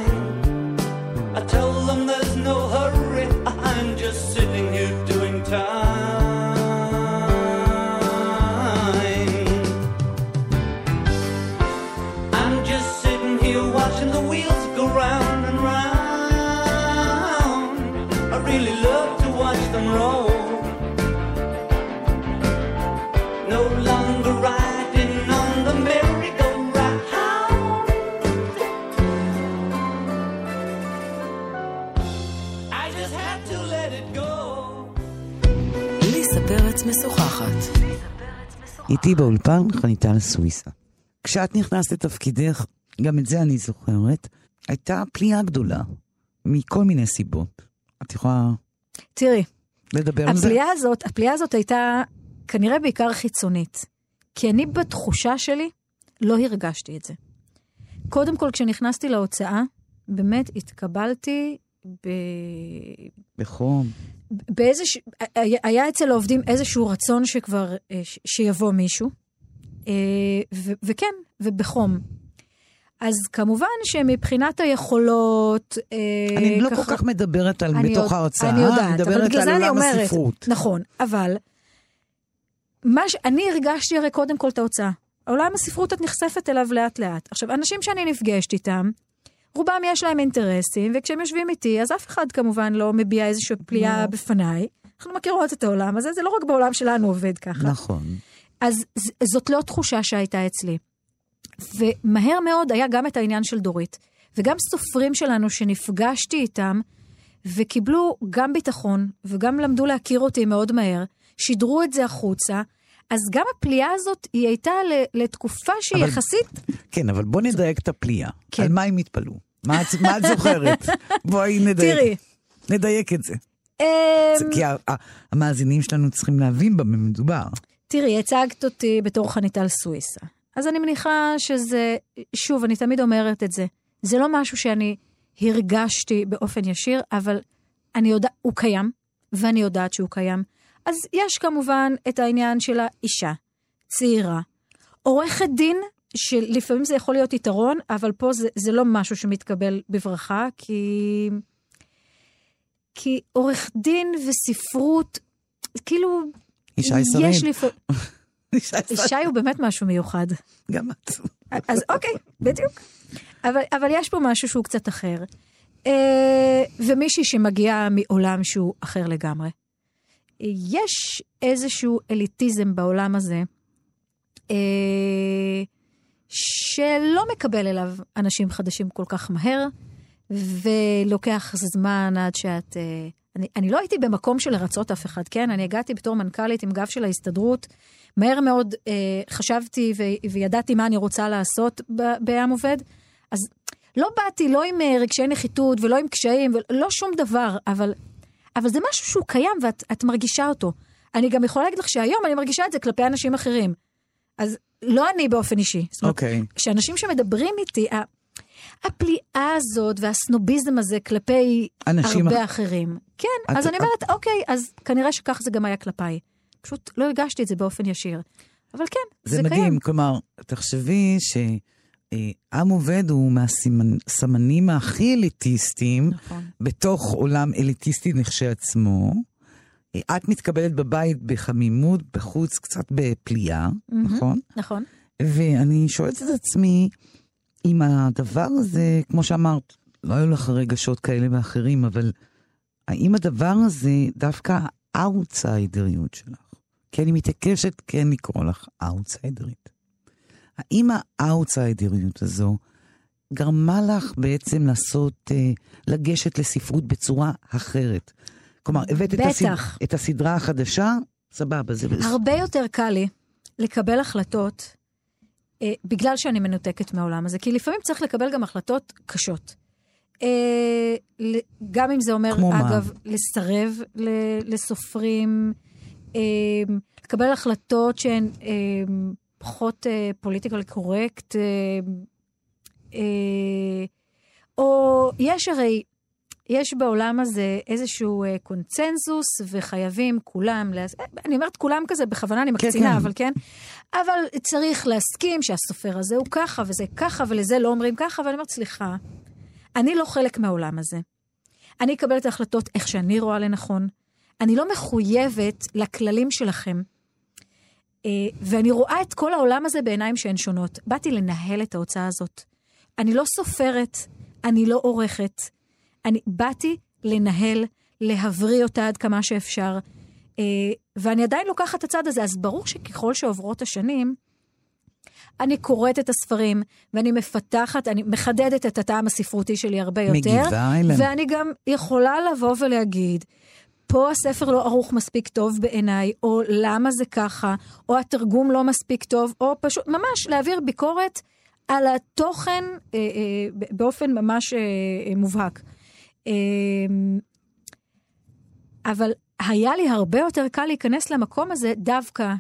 Speaker 3: איתי באולפן חניטל סוויסה. כשאת נכנסת לתפקידך, גם את זה אני זוכרת, הייתה פליאה גדולה, מכל מיני סיבות. את יכולה
Speaker 4: תראי,
Speaker 3: לדבר על זה?
Speaker 4: הפליאה הזאת, הפליאה הזאת הייתה כנראה בעיקר חיצונית. כי אני בתחושה שלי לא הרגשתי את זה. קודם כל, כשנכנסתי להוצאה, באמת התקבלתי ב...
Speaker 3: בחום.
Speaker 4: באיזשהו... היה אצל העובדים איזשהו רצון שכבר... אה, ש- שיבוא מישהו. אה, ו- וכן, ובחום. אז כמובן שמבחינת היכולות... אה,
Speaker 3: אני לא כל
Speaker 4: ככה-
Speaker 3: כך מדברת על בתוך
Speaker 4: יודע-
Speaker 3: ההוצאה,
Speaker 4: אני יודעת,
Speaker 3: אני
Speaker 4: אבל בגלל זה אני אומרת.
Speaker 3: הספרות.
Speaker 4: נכון, אבל מה ש... אני הרגשתי הרי קודם כל את ההוצאה. עולם הספרות את נחשפת אליו לאט לאט. עכשיו, אנשים שאני נפגשת איתם, רובם יש להם אינטרסים, וכשהם יושבים איתי, אז אף אחד כמובן לא מביע איזושהי פליאה בפניי. אנחנו מכירות את העולם הזה, זה לא רק בעולם שלנו עובד ככה.
Speaker 3: נכון.
Speaker 4: אז זאת לא תחושה שהייתה אצלי. ומהר מאוד היה גם את העניין של דורית, וגם סופרים שלנו שנפגשתי איתם, וקיבלו גם ביטחון, וגם למדו להכיר אותי מאוד מהר, שידרו את זה החוצה, אז גם הפליאה הזאת, היא הייתה לתקופה שהיא
Speaker 3: אבל-
Speaker 4: יחסית...
Speaker 3: כן, אבל בוא נדייק את הפליאה.
Speaker 4: כן.
Speaker 3: על מה הם התפלאו? מה מה את זוכרת? *laughs* בואי נדייק.
Speaker 4: תראי,
Speaker 3: נדייק את זה.
Speaker 4: אמ,
Speaker 3: זה כי המאזינים שלנו צריכים להבין במה מדובר.
Speaker 4: תראי, הצגת אותי בתור חניטל סוויסה. אז אני מניחה שזה, שוב, אני תמיד אומרת את זה, זה לא משהו שאני הרגשתי באופן ישיר, אבל אני יודעת, הוא קיים, ואני יודעת שהוא קיים. אז יש כמובן את העניין של האישה, צעירה, עורכת דין, שלפעמים זה יכול להיות יתרון, אבל פה זה, זה לא משהו שמתקבל בברכה, כי... כי עורך דין וספרות, כאילו,
Speaker 3: אישה ישרים.
Speaker 4: יש לפעמים... *laughs*
Speaker 3: אישה.
Speaker 4: ישי הוא באמת משהו מיוחד.
Speaker 3: גם את.
Speaker 4: אז אוקיי, בדיוק. אבל, אבל יש פה משהו שהוא קצת אחר. אה, ומישהי שמגיעה מעולם שהוא אחר לגמרי. יש איזשהו אליטיזם בעולם הזה, אה, שלא מקבל אליו אנשים חדשים כל כך מהר, ולוקח זמן עד שאת... אה, אני, אני לא הייתי במקום של לרצות אף אחד, כן? אני הגעתי בתור מנכ"לית עם גב של ההסתדרות. מהר מאוד אה, חשבתי ו, וידעתי מה אני רוצה לעשות בעם עובד, אז לא באתי לא עם אה, רגשי נחיתות ולא עם קשיים, ולא שום דבר, אבל, אבל זה משהו שהוא קיים ואת את מרגישה אותו. אני גם יכולה להגיד לך שהיום אני מרגישה את זה כלפי אנשים אחרים. אז לא אני באופן אישי. זאת אומרת,
Speaker 3: אוקיי.
Speaker 4: כשאנשים שמדברים איתי, הפליאה הזאת והסנוביזם הזה כלפי
Speaker 3: אנשים
Speaker 4: הרבה
Speaker 3: אח-
Speaker 4: אחרים. כן,
Speaker 3: את-
Speaker 4: אז אני
Speaker 3: את-
Speaker 4: אומרת, אוקיי, אז כנראה שכך זה גם היה כלפיי. פשוט לא הרגשתי את זה באופן ישיר. אבל כן, זה,
Speaker 3: זה מדהים,
Speaker 4: קיים.
Speaker 3: כלומר, תחשבי שעם עובד הוא מהסמנים הכי אליטיסטיים
Speaker 4: נכון.
Speaker 3: בתוך עולם אליטיסטי לכשעצמו. אה, את מתקבלת בבית בחמימות, בחוץ קצת בפליאה,
Speaker 4: מהמם.
Speaker 3: נכון?
Speaker 4: נכון.
Speaker 3: ואני שואלת את עצמי, אם הדבר הזה, כמו שאמרת, לא היו לך רגשות כאלה ואחרים, אבל האם הדבר הזה דווקא האאוטסיידריות שלך, כי אני מתעקשת כן לקרוא לך אאוטסיידרית, האם האאוטסיידריות הזו גרמה לך בעצם לעשות, אה, לגשת לספרות בצורה אחרת? כלומר, הבאת את, הסד...
Speaker 4: בטח.
Speaker 3: את הסדרה החדשה, סבבה, זה בסדר.
Speaker 4: הרבה יותר קל לי לקבל החלטות אה, בגלל שאני מנותקת מהעולם הזה, כי לפעמים צריך לקבל גם החלטות קשות. אה, גם אם זה אומר,
Speaker 3: כמו מה?
Speaker 4: אגב, לסרב ל- לסופרים, אה, לקבל החלטות שהן אה, פחות פוליטיקל קורקט, אה, אה, או יש הרי, יש בעולם הזה איזשהו אה, קונצנזוס, וחייבים כולם, להס... אה, אני אומרת כולם כזה, בכוונה אני
Speaker 3: כן,
Speaker 4: מקצינה,
Speaker 3: כן.
Speaker 4: אבל כן, אבל צריך להסכים שהסופר הזה הוא ככה, וזה ככה, ולזה לא אומרים ככה, ואני אומרת, סליחה, אני לא חלק מהעולם הזה. אני אקבל את ההחלטות איך שאני רואה לנכון. אני לא מחויבת לכללים שלכם. אה, ואני רואה את כל העולם הזה בעיניים שהן שונות. באתי לנהל את ההוצאה הזאת. אני לא סופרת, אני לא עורכת. אני באתי לנהל, להבריא אותה עד כמה שאפשר. אה, ואני עדיין לוקחת את הצד הזה, אז ברור שככל שעוברות השנים, אני קוראת את הספרים, ואני מפתחת, אני מחדדת את הטעם הספרותי שלי הרבה יותר.
Speaker 3: מגיבה אליהם.
Speaker 4: ואני גם יכולה לבוא ולהגיד, פה הספר לא ערוך מספיק טוב בעיניי, או למה זה ככה, או התרגום לא מספיק טוב, או פשוט, ממש להעביר ביקורת על התוכן אה, אה, באופן ממש אה, אה, מובהק. אה, אבל היה לי הרבה יותר קל להיכנס למקום הזה דווקא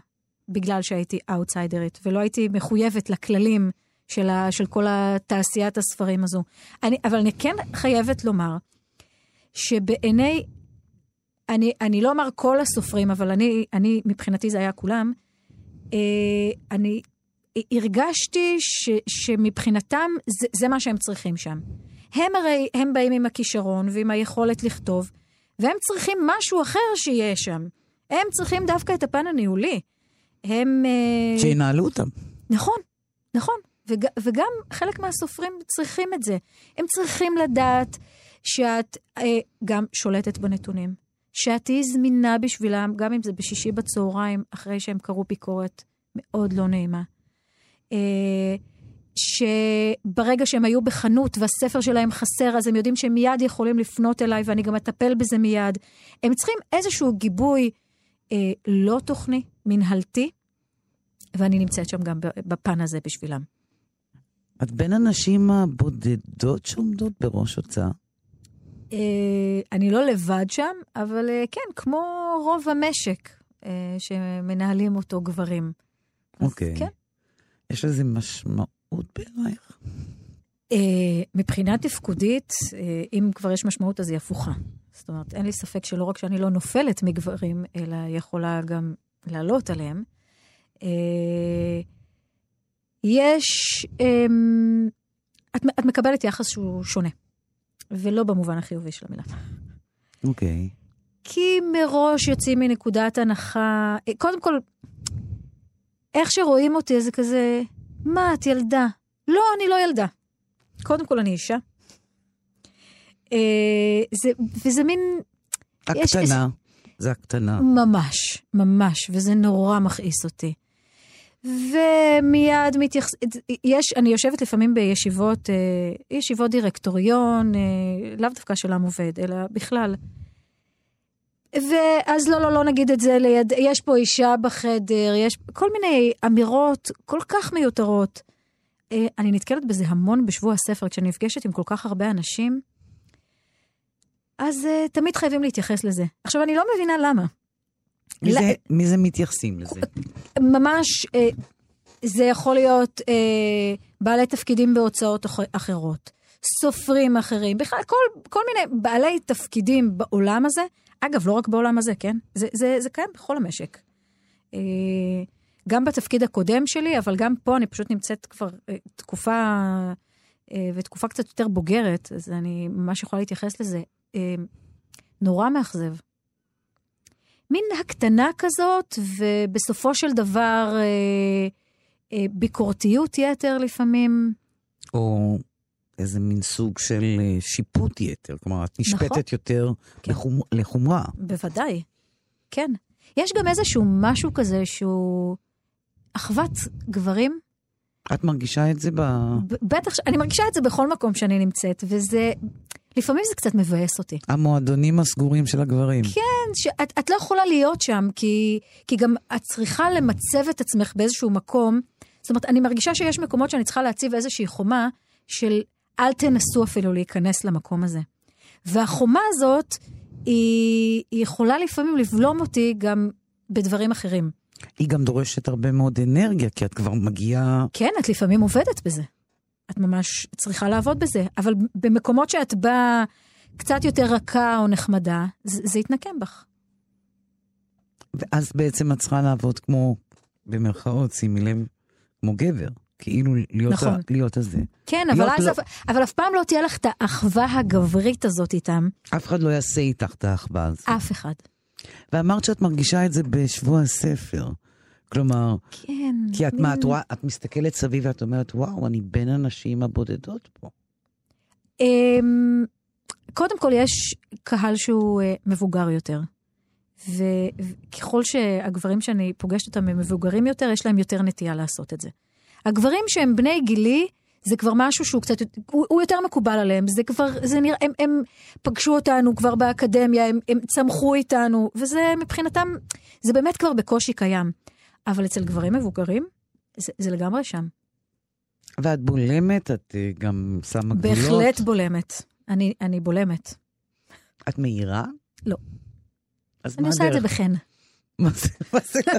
Speaker 4: בגלל שהייתי אאוטסיידרית, ולא הייתי מחויבת לכללים של, ה, של כל התעשיית הספרים הזו. אני, אבל אני כן חייבת לומר שבעיני, אני, אני לא אומר כל הסופרים, אבל אני, אני מבחינתי זה היה כולם, אה, אני הרגשתי ש, שמבחינתם זה, זה מה שהם צריכים שם. הם הרי, הם באים עם הכישרון ועם היכולת לכתוב, והם צריכים משהו אחר שיהיה שם. הם צריכים דווקא את הפן הניהולי. הם... אה,
Speaker 3: שינהלו אותם.
Speaker 4: נכון, נכון. וג, וגם חלק מהסופרים צריכים את זה. הם צריכים לדעת שאת אה, גם שולטת בנתונים, שאת תהיי זמינה בשבילם, גם אם זה בשישי בצהריים, אחרי שהם קראו ביקורת מאוד לא נעימה. אה, שברגע שהם היו בחנות והספר שלהם חסר, אז הם יודעים שהם מיד יכולים לפנות אליי ואני גם אטפל בזה מיד. הם צריכים איזשהו גיבוי אה, לא תוכני, מנהלתי, ואני נמצאת שם גם בפן הזה בשבילם.
Speaker 3: את בין הנשים הבודדות שעומדות בראש הוצאה.
Speaker 4: אה, אני לא לבד שם, אבל אה, כן, כמו רוב המשק אה, שמנהלים אותו גברים.
Speaker 3: אוקיי.
Speaker 4: כן.
Speaker 3: יש לזה משמעות בעינייך?
Speaker 4: מבחינה תפקודית, אם כבר יש משמעות, אז היא הפוכה. זאת אומרת, אין לי ספק שלא רק שאני לא נופלת מגברים, אלא יכולה גם לעלות עליהם. יש, אה, את, את מקבלת יחס שהוא שונה, ולא במובן החיובי של המילה.
Speaker 3: אוקיי.
Speaker 4: כי מראש יוצאים מנקודת הנחה, קודם כל, איך שרואים אותי זה כזה, מה, את ילדה? לא, אני לא ילדה. קודם כל, אני אישה. אה, זה, וזה מין, יש-
Speaker 3: הקטנה. זה הקטנה.
Speaker 4: ממש, ממש, וזה נורא מכעיס אותי. ומיד מתייחס... יש, אני יושבת לפעמים בישיבות, אה, ישיבות דירקטוריון, אה, לאו דווקא של עם עובד, אלא בכלל. ואז לא, לא, לא נגיד את זה ליד... יש פה אישה בחדר, יש כל מיני אמירות כל כך מיותרות. אה, אני נתקלת בזה המון בשבוע הספר, כשאני נפגשת עם כל כך הרבה אנשים, אז אה, תמיד חייבים להתייחס לזה. עכשיו, אני לא מבינה למה.
Speaker 3: מי
Speaker 4: לא-
Speaker 3: זה- מי זה מתייחסים לזה?
Speaker 4: ממש, אה, זה יכול להיות אה, בעלי תפקידים בהוצאות אח- אחרות, סופרים אחרים, בכלל כל, כל מיני בעלי תפקידים בעולם הזה. אגב, לא רק בעולם הזה, כן? זה, זה, זה קיים בכל המשק. אה, גם בתפקיד הקודם שלי, אבל גם פה אני פשוט נמצאת כבר אה, תקופה, אה, ותקופה קצת יותר בוגרת, אז אני ממש יכולה להתייחס לזה. אה, נורא מאכזב. מין הקטנה כזאת, ובסופו של דבר אה, אה, ביקורתיות יתר לפעמים.
Speaker 3: או איזה מין סוג של אה, שיפוט יתר, כלומר, את נשפטת
Speaker 4: נכון.
Speaker 3: יותר
Speaker 4: כן.
Speaker 3: לחומ- לחומרה.
Speaker 4: בוודאי, כן. יש גם איזשהו משהו כזה שהוא אחוות גברים.
Speaker 3: את מרגישה את זה ב...
Speaker 4: בטח, אני מרגישה את זה בכל מקום שאני נמצאת, וזה, לפעמים זה קצת מבאס אותי.
Speaker 3: המועדונים הסגורים של הגברים.
Speaker 4: כן, שאת את לא יכולה להיות שם, כי, כי גם את צריכה למצב את עצמך באיזשהו מקום. זאת אומרת, אני מרגישה שיש מקומות שאני צריכה להציב איזושהי חומה של אל תנסו אפילו להיכנס למקום הזה. והחומה הזאת, היא, היא יכולה לפעמים לבלום אותי גם בדברים אחרים.
Speaker 3: היא גם דורשת הרבה מאוד אנרגיה, כי את כבר מגיעה...
Speaker 4: כן, את לפעמים עובדת בזה. את ממש צריכה לעבוד בזה, אבל במקומות שאת באה קצת יותר רכה או נחמדה, זה, זה יתנקם בך.
Speaker 3: ואז בעצם את צריכה לעבוד כמו, במרכאות, שימי לב, כמו גבר. כאילו להיות,
Speaker 4: נכון.
Speaker 3: ה, להיות הזה.
Speaker 4: כן,
Speaker 3: להיות
Speaker 4: אבל,
Speaker 3: לא-
Speaker 4: אף, אבל אף פעם לא תהיה לך את האחווה הגברית הזאת איתם.
Speaker 3: אף אחד לא יעשה איתך את האחווה הזאת.
Speaker 4: אף אחד.
Speaker 3: ואמרת שאת מרגישה את זה בשבוע הספר. כלומר,
Speaker 4: כן.
Speaker 3: כי את,
Speaker 4: מין-
Speaker 3: מה, את רואה, את מסתכלת סביב ואת אומרת, וואו, אני בין הנשים הבודדות פה.
Speaker 4: אמ, קודם כל, יש קהל שהוא אה, מבוגר יותר. וככל שהגברים שאני פוגשת אותם הם מבוגרים יותר, יש להם יותר נטייה לעשות את זה. הגברים שהם בני גילי, זה כבר משהו שהוא קצת, הוא, הוא יותר מקובל עליהם, זה כבר, זה נראה, הם, הם פגשו אותנו כבר באקדמיה, הם, הם צמחו איתנו, וזה מבחינתם, זה באמת כבר בקושי קיים. אבל אצל גברים מבוגרים, זה, זה לגמרי שם.
Speaker 3: ואת בולמת, את אה, גם שמה גבולות.
Speaker 4: בהחלט בולמת. אני, אני בולמת.
Speaker 3: את מהירה?
Speaker 4: לא.
Speaker 3: אז
Speaker 4: אני
Speaker 3: מה
Speaker 4: עושה את זה
Speaker 3: הדרך?
Speaker 4: בחן. *laughs*
Speaker 3: מה זה- בחן?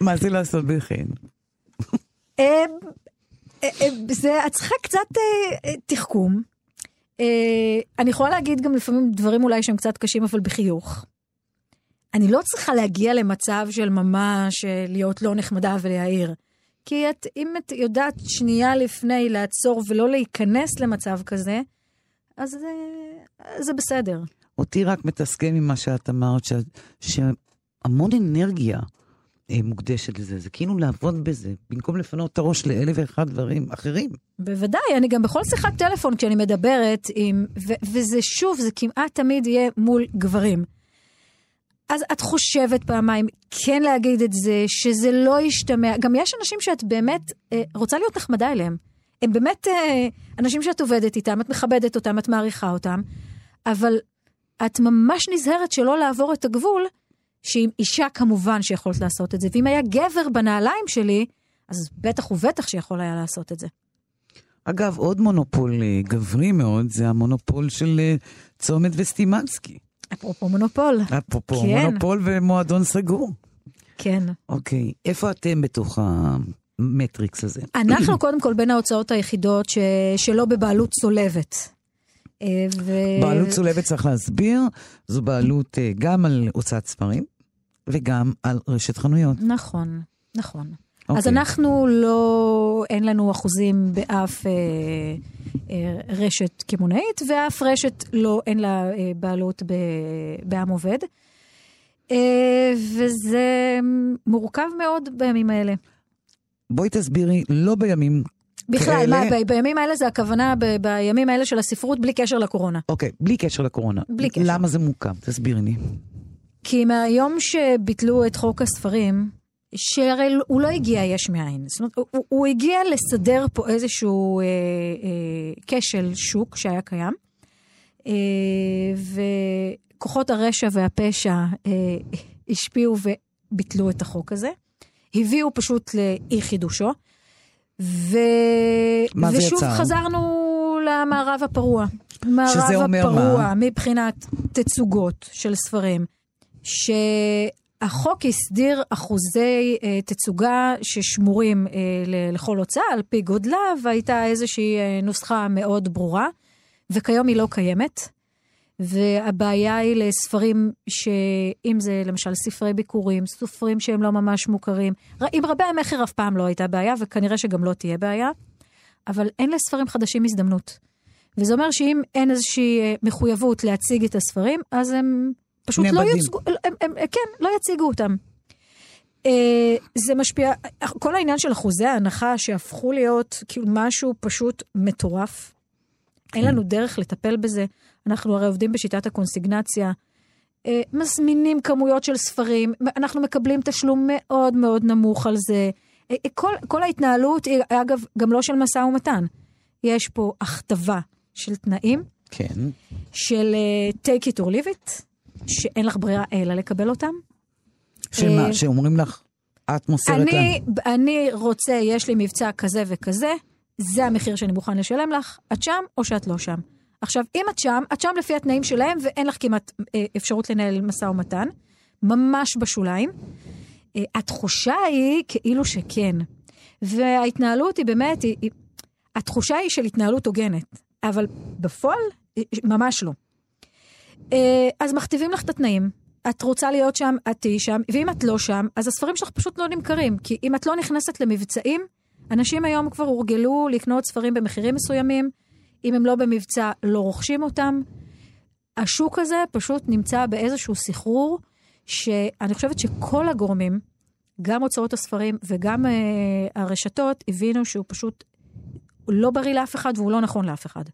Speaker 3: *laughs* מה זה לעשות בחן?
Speaker 4: אה, אה, זה, את צריכה קצת תחכום. אני יכולה להגיד גם לפעמים דברים אולי שהם קצת קשים, אבל בחיוך. אני לא צריכה להגיע למצב של ממש להיות לא נחמדה ולהעיר. כי את, אם את יודעת שנייה לפני לעצור ולא להיכנס למצב כזה, אז אה, זה בסדר.
Speaker 3: אותי רק מתסכל ממה שאת אמרת, ש- שהמון אנרגיה אה, מוקדשת לזה. זה כאילו לעבוד בזה, במקום לפנות את הראש לאלף ואחד דברים אחרים.
Speaker 4: בוודאי, אני גם בכל שיחת טלפון כשאני מדברת עם, ו- וזה שוב, זה כמעט תמיד יהיה מול גברים. אז את חושבת פעמיים כן להגיד את זה, שזה לא ישתמע. גם יש אנשים שאת באמת אה, רוצה להיות נחמדה אליהם. הם באמת אה, אנשים שאת עובדת איתם, את מכבדת אותם, את מעריכה אותם, אבל את ממש נזהרת שלא לעבור את הגבול, שעם אישה כמובן שיכולת לעשות את זה, ואם היה גבר בנעליים שלי, אז בטח ובטח שיכול היה לעשות את זה.
Speaker 3: אגב, עוד מונופול אה, גברי מאוד, זה המונופול של אה, צומת וסטימצקי.
Speaker 4: אפרופו מונופול.
Speaker 3: אפרופו
Speaker 4: כן.
Speaker 3: מונופול ומועדון סגור.
Speaker 4: כן.
Speaker 3: אוקיי, איפה אתם בתוך המטריקס הזה?
Speaker 4: אנחנו קודם כל בין ההוצאות היחידות ש... שלא בבעלות צולבת. אה, ו...
Speaker 3: בעלות צולבת צריך להסביר, זו בעלות אה, גם על הוצאת ספרים וגם על רשת חנויות.
Speaker 4: נכון, נכון.
Speaker 3: אוקיי.
Speaker 4: אז אנחנו לא, אין לנו אחוזים באף אה, אה, רשת קמעונאית, ואף רשת לא, אין לה אה, בעלות ב, בעם עובד. אה, וזה מורכב מאוד בימים האלה.
Speaker 3: בואי תסבירי, לא בימים...
Speaker 4: בכלל,
Speaker 3: כאלה-
Speaker 4: מה, ב- בימים האלה זה הכוונה ב- בימים האלה של הספרות בלי קשר לקורונה.
Speaker 3: אוקיי, בלי קשר לקורונה.
Speaker 4: בלי קשר.
Speaker 3: למה זה מורכב? תסבירי לי.
Speaker 4: כי מהיום שביטלו את חוק הספרים, שהרי הוא לא הגיע יש מאין. זאת אומרת, הוא, הוא הגיע לסדר פה איזשהו אה, אה, כשל שוק שהיה קיים, אה, וכוחות הרשע והפשע אה, השפיעו וביטלו את החוק הזה. הביאו פשוט לאי חידושו, ו... ושוב
Speaker 3: יצר?
Speaker 4: חזרנו למערב הפרוע. מערב הפרוע
Speaker 3: מה?
Speaker 4: מבחינת תצוגות של ספרים. שהחוק הסדיר אחוזי אה, תצוגה ששמורים אה, ל- לכל הוצאה על פי גודלה, והייתה איזושהי אה, נוסחה מאוד ברורה, וכיום היא לא קיימת. והבעיה היא לספרים שאם זה למשל ספרי ביקורים, סופרים שהם לא ממש מוכרים, עם רבי המכר אף פעם לא הייתה בעיה, וכנראה שגם לא תהיה בעיה, אבל אין לספרים חדשים הזדמנות. וזה אומר שאם אין איזושהי אה, מחויבות להציג את הספרים, אז הם פשוט לא
Speaker 3: נאבדים.
Speaker 4: יוצגו, הם, הם, הם, כן, לא יציגו אותם. אה, זה משפיע, כל העניין של אחוזי ההנחה שהפכו להיות כאילו משהו פשוט מטורף. אין לנו דרך לטפל בזה. אנחנו הרי עובדים בשיטת הקונסיגנציה. אה, מזמינים כמויות של ספרים, אנחנו מקבלים תשלום מאוד מאוד נמוך על זה. אה, כל, כל ההתנהלות היא, אגב, גם לא של משא ומתן. יש פה הכתבה של תנאים,
Speaker 3: כן.
Speaker 4: של uh, take it or leave it, שאין לך ברירה אלא לקבל אותם.
Speaker 3: שמה,
Speaker 4: אה,
Speaker 3: שאומרים לך, את מוסרת להם.
Speaker 4: אני, אני רוצה, יש לי מבצע כזה וכזה, זה המחיר שאני מוכן לשלם לך, את שם או שאת לא שם. עכשיו, אם את שם, את שם לפי התנאים שלהם ואין לך כמעט אה, אפשרות לנהל משא ומתן, ממש בשוליים. אה, התחושה היא כאילו שכן. וההתנהלות היא באמת, היא, היא, התחושה היא של התנהלות הוגנת, אבל בפועל, אה, ממש לא. אה, אז מכתיבים לך את התנאים. את רוצה להיות שם, את תהיי שם, ואם את לא שם, אז הספרים שלך פשוט לא נמכרים. כי אם את לא נכנסת למבצעים, אנשים היום כבר הורגלו לקנות ספרים במחירים מסוימים, אם הם לא במבצע, לא רוכשים אותם. השוק הזה פשוט נמצא באיזשהו סחרור, שאני חושבת שכל הגורמים, גם הוצאות הספרים וגם אה, הרשתות, הבינו שהוא פשוט לא בריא לאף אחד והוא לא נכון לאף אחד.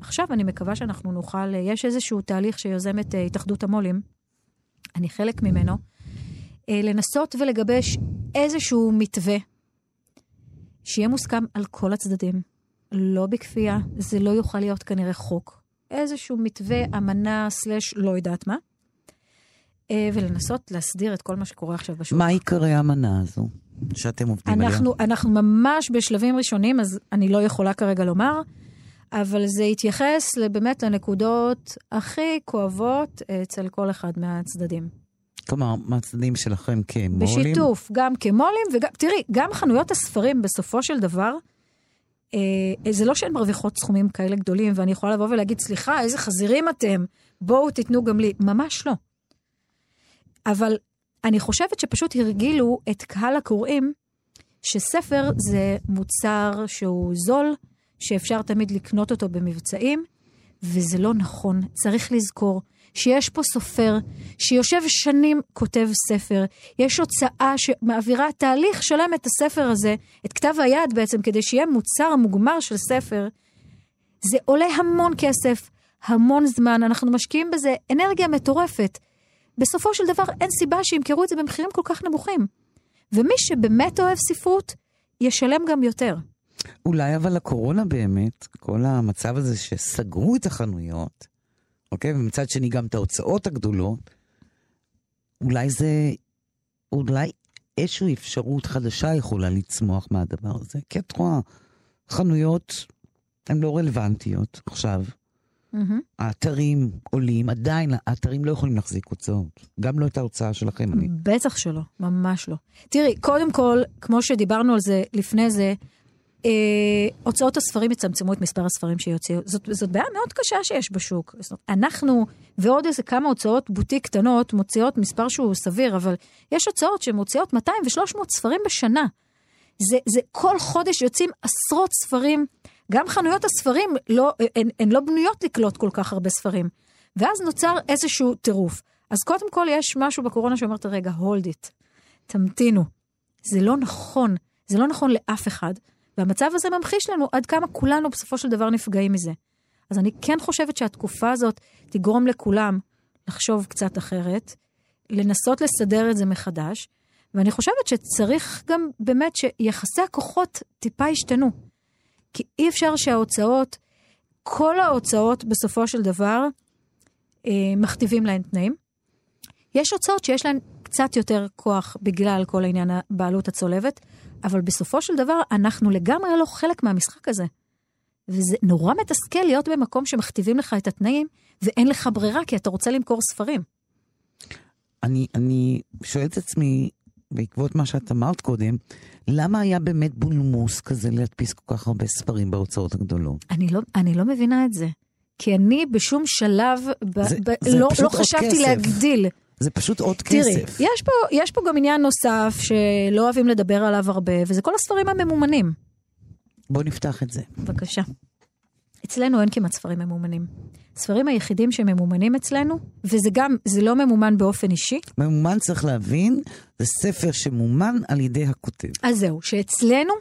Speaker 4: עכשיו אני מקווה שאנחנו נוכל, אה, יש איזשהו תהליך שיוזמת אה, התאחדות המו"לים, אני חלק ממנו, אה, לנסות ולגבש איזשהו מתווה שיהיה מוסכם על כל הצדדים, לא בכפייה, זה לא יוכל להיות כנראה חוק. איזשהו מתווה, אמנה, סלש, לא יודעת מה, ולנסות להסדיר את כל מה שקורה עכשיו בשוק.
Speaker 3: מה עיקרי האמנה הזו שאתם עובדים עליה?
Speaker 4: אנחנו, אנחנו ממש בשלבים ראשונים, אז אני לא יכולה כרגע לומר, אבל זה יתייחס באמת לנקודות הכי כואבות אצל כל אחד מהצדדים.
Speaker 3: כלומר, מהצדדים שלכם כמו"לים?
Speaker 4: בשיתוף, גם כמו"לים וגם, תראי, גם חנויות הספרים בסופו של דבר, אה, זה לא שהן מרוויחות סכומים כאלה גדולים, ואני יכולה לבוא ולהגיד, סליחה, איזה חזירים אתם, בואו תיתנו גם לי. ממש לא. אבל אני חושבת שפשוט הרגילו את קהל הקוראים שספר זה מוצר שהוא זול, שאפשר תמיד לקנות אותו במבצעים, וזה לא נכון. צריך לזכור שיש פה סופר שיושב שנים כותב ספר, יש הוצאה שמעבירה תהליך שלם את הספר הזה, את כתב היד בעצם, כדי שיהיה מוצר מוגמר של ספר. זה עולה המון כסף, המון זמן, אנחנו משקיעים בזה אנרגיה מטורפת. בסופו של דבר אין סיבה שימכרו את זה במחירים כל כך נמוכים. ומי שבאמת אוהב ספרות, ישלם גם יותר.
Speaker 3: אולי אבל הקורונה באמת, כל המצב הזה שסגרו את החנויות, אוקיי? ומצד שני גם את ההוצאות הגדולות, אולי זה, אולי איזושהי אפשרות חדשה יכולה לצמוח מהדבר הזה. כי את רואה, חנויות הן לא רלוונטיות עכשיו. האתרים עולים, עדיין האתרים לא יכולים להחזיק הוצאות. גם לא את ההוצאה שלכם. אני...
Speaker 4: בטח שלא, ממש לא. תראי, קודם כל, כמו שדיברנו על זה לפני זה, הוצאות הספרים יצמצמו את מספר הספרים שיוציאו. זאת, זאת בעיה מאוד קשה שיש בשוק. זאת אנחנו ועוד איזה כמה הוצאות בוטיק קטנות מוציאות מספר שהוא סביר, אבל יש הוצאות שמוציאות 200 ו-300 ספרים בשנה. זה, זה כל חודש יוצאים עשרות ספרים. גם חנויות הספרים, לא, הן, הן לא בנויות לקלוט כל כך הרבה ספרים. ואז נוצר איזשהו טירוף. אז קודם כל יש משהו בקורונה שאומרת, רגע, hold it, תמתינו. זה לא נכון, זה לא נכון לאף אחד. והמצב הזה ממחיש לנו עד כמה כולנו בסופו של דבר נפגעים מזה. אז אני כן חושבת שהתקופה הזאת תגרום לכולם לחשוב קצת אחרת, לנסות לסדר את זה מחדש, ואני חושבת שצריך גם באמת שיחסי הכוחות טיפה ישתנו. כי אי אפשר שההוצאות, כל ההוצאות בסופו של דבר, אה, מכתיבים להן תנאים. יש הוצאות שיש להן קצת יותר כוח בגלל כל העניין הבעלות הצולבת, אבל בסופו של דבר, אנחנו לגמרי לא חלק מהמשחק הזה. וזה נורא מתסכל להיות במקום שמכתיבים לך את התנאים, ואין לך ברירה, כי אתה רוצה למכור ספרים.
Speaker 3: אני, אני שואל את עצמי, בעקבות מה שאת אמרת קודם, למה היה באמת בולמוס כזה להדפיס כל כך הרבה ספרים בהוצאות הגדולות?
Speaker 4: אני לא, אני לא מבינה את זה. כי אני בשום שלב ב,
Speaker 3: זה-
Speaker 4: ב,
Speaker 3: זה
Speaker 4: לא, לא
Speaker 3: עוד
Speaker 4: חשבתי
Speaker 3: כסף.
Speaker 4: להגדיל.
Speaker 3: זה פשוט עוד
Speaker 4: תראי,
Speaker 3: כסף.
Speaker 4: יש פה, יש פה גם עניין נוסף שלא אוהבים לדבר עליו הרבה, וזה כל הספרים הממומנים.
Speaker 3: בוא נפתח את זה.
Speaker 4: בבקשה. אצלנו אין כמעט ספרים ממומנים. הספרים היחידים שממומנים אצלנו, וזה גם, זה לא ממומן באופן אישי,
Speaker 3: ממומן, צריך להבין, זה ספר שמומן על ידי הכותב.
Speaker 4: אז זהו, שאצלנו,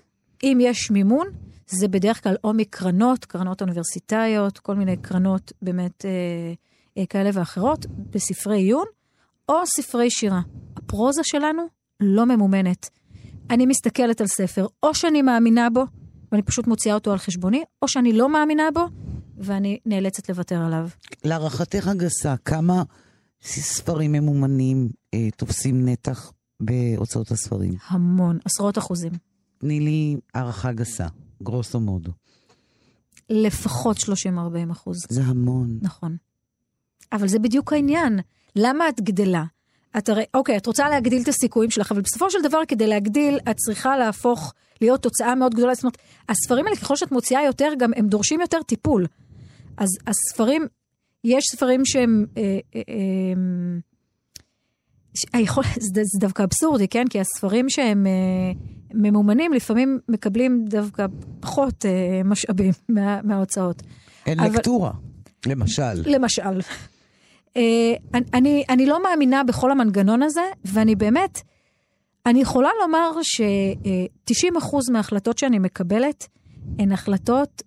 Speaker 4: אם יש מימון, זה בדרך כלל או מקרנות, קרנות אוניברסיטאיות, כל מיני קרנות באמת אה, אה, כאלה ואחרות, בספרי עיון, או ספרי שירה. הפרוזה שלנו לא ממומנת. אני מסתכלת על ספר, או שאני מאמינה בו, ואני פשוט מוציאה אותו על חשבוני, או שאני לא מאמינה בו, ואני נאלצת לוותר עליו.
Speaker 3: להערכתך הגסה, כמה ספרים ממומנים אה, תופסים נתח בהוצאות הספרים?
Speaker 4: המון, עשרות אחוזים.
Speaker 3: תני לי הערכה גסה, גרוסו מודו.
Speaker 4: לפחות 30-40 אחוז.
Speaker 3: זה המון.
Speaker 4: נכון. אבל זה בדיוק העניין. למה את גדלה? את הרי, אוקיי, את רוצה להגדיל את הסיכויים שלך, אבל בסופו של דבר, כדי להגדיל, את צריכה להפוך, להיות תוצאה מאוד גדולה. זאת אומרת, הספרים האלה, ככל שאת מוציאה יותר, גם הם דורשים יותר טיפול. אז הספרים, יש ספרים שהם... אה, אה, אה, ש- היכול, *laughs* זה, זה דווקא אבסורדי, כן? כי הספרים שהם אה, ממומנים, לפעמים מקבלים דווקא פחות אה, משאבים מה, מההוצאות.
Speaker 3: אין
Speaker 4: אבל-
Speaker 3: לקטורה, למשל.
Speaker 4: למשל. אה, אני- אני, לא מאמינה בכל המנגנון הזה, ואני באמת, אני יכולה לומר ש-90% מההחלטות שאני מקבלת הן החלטות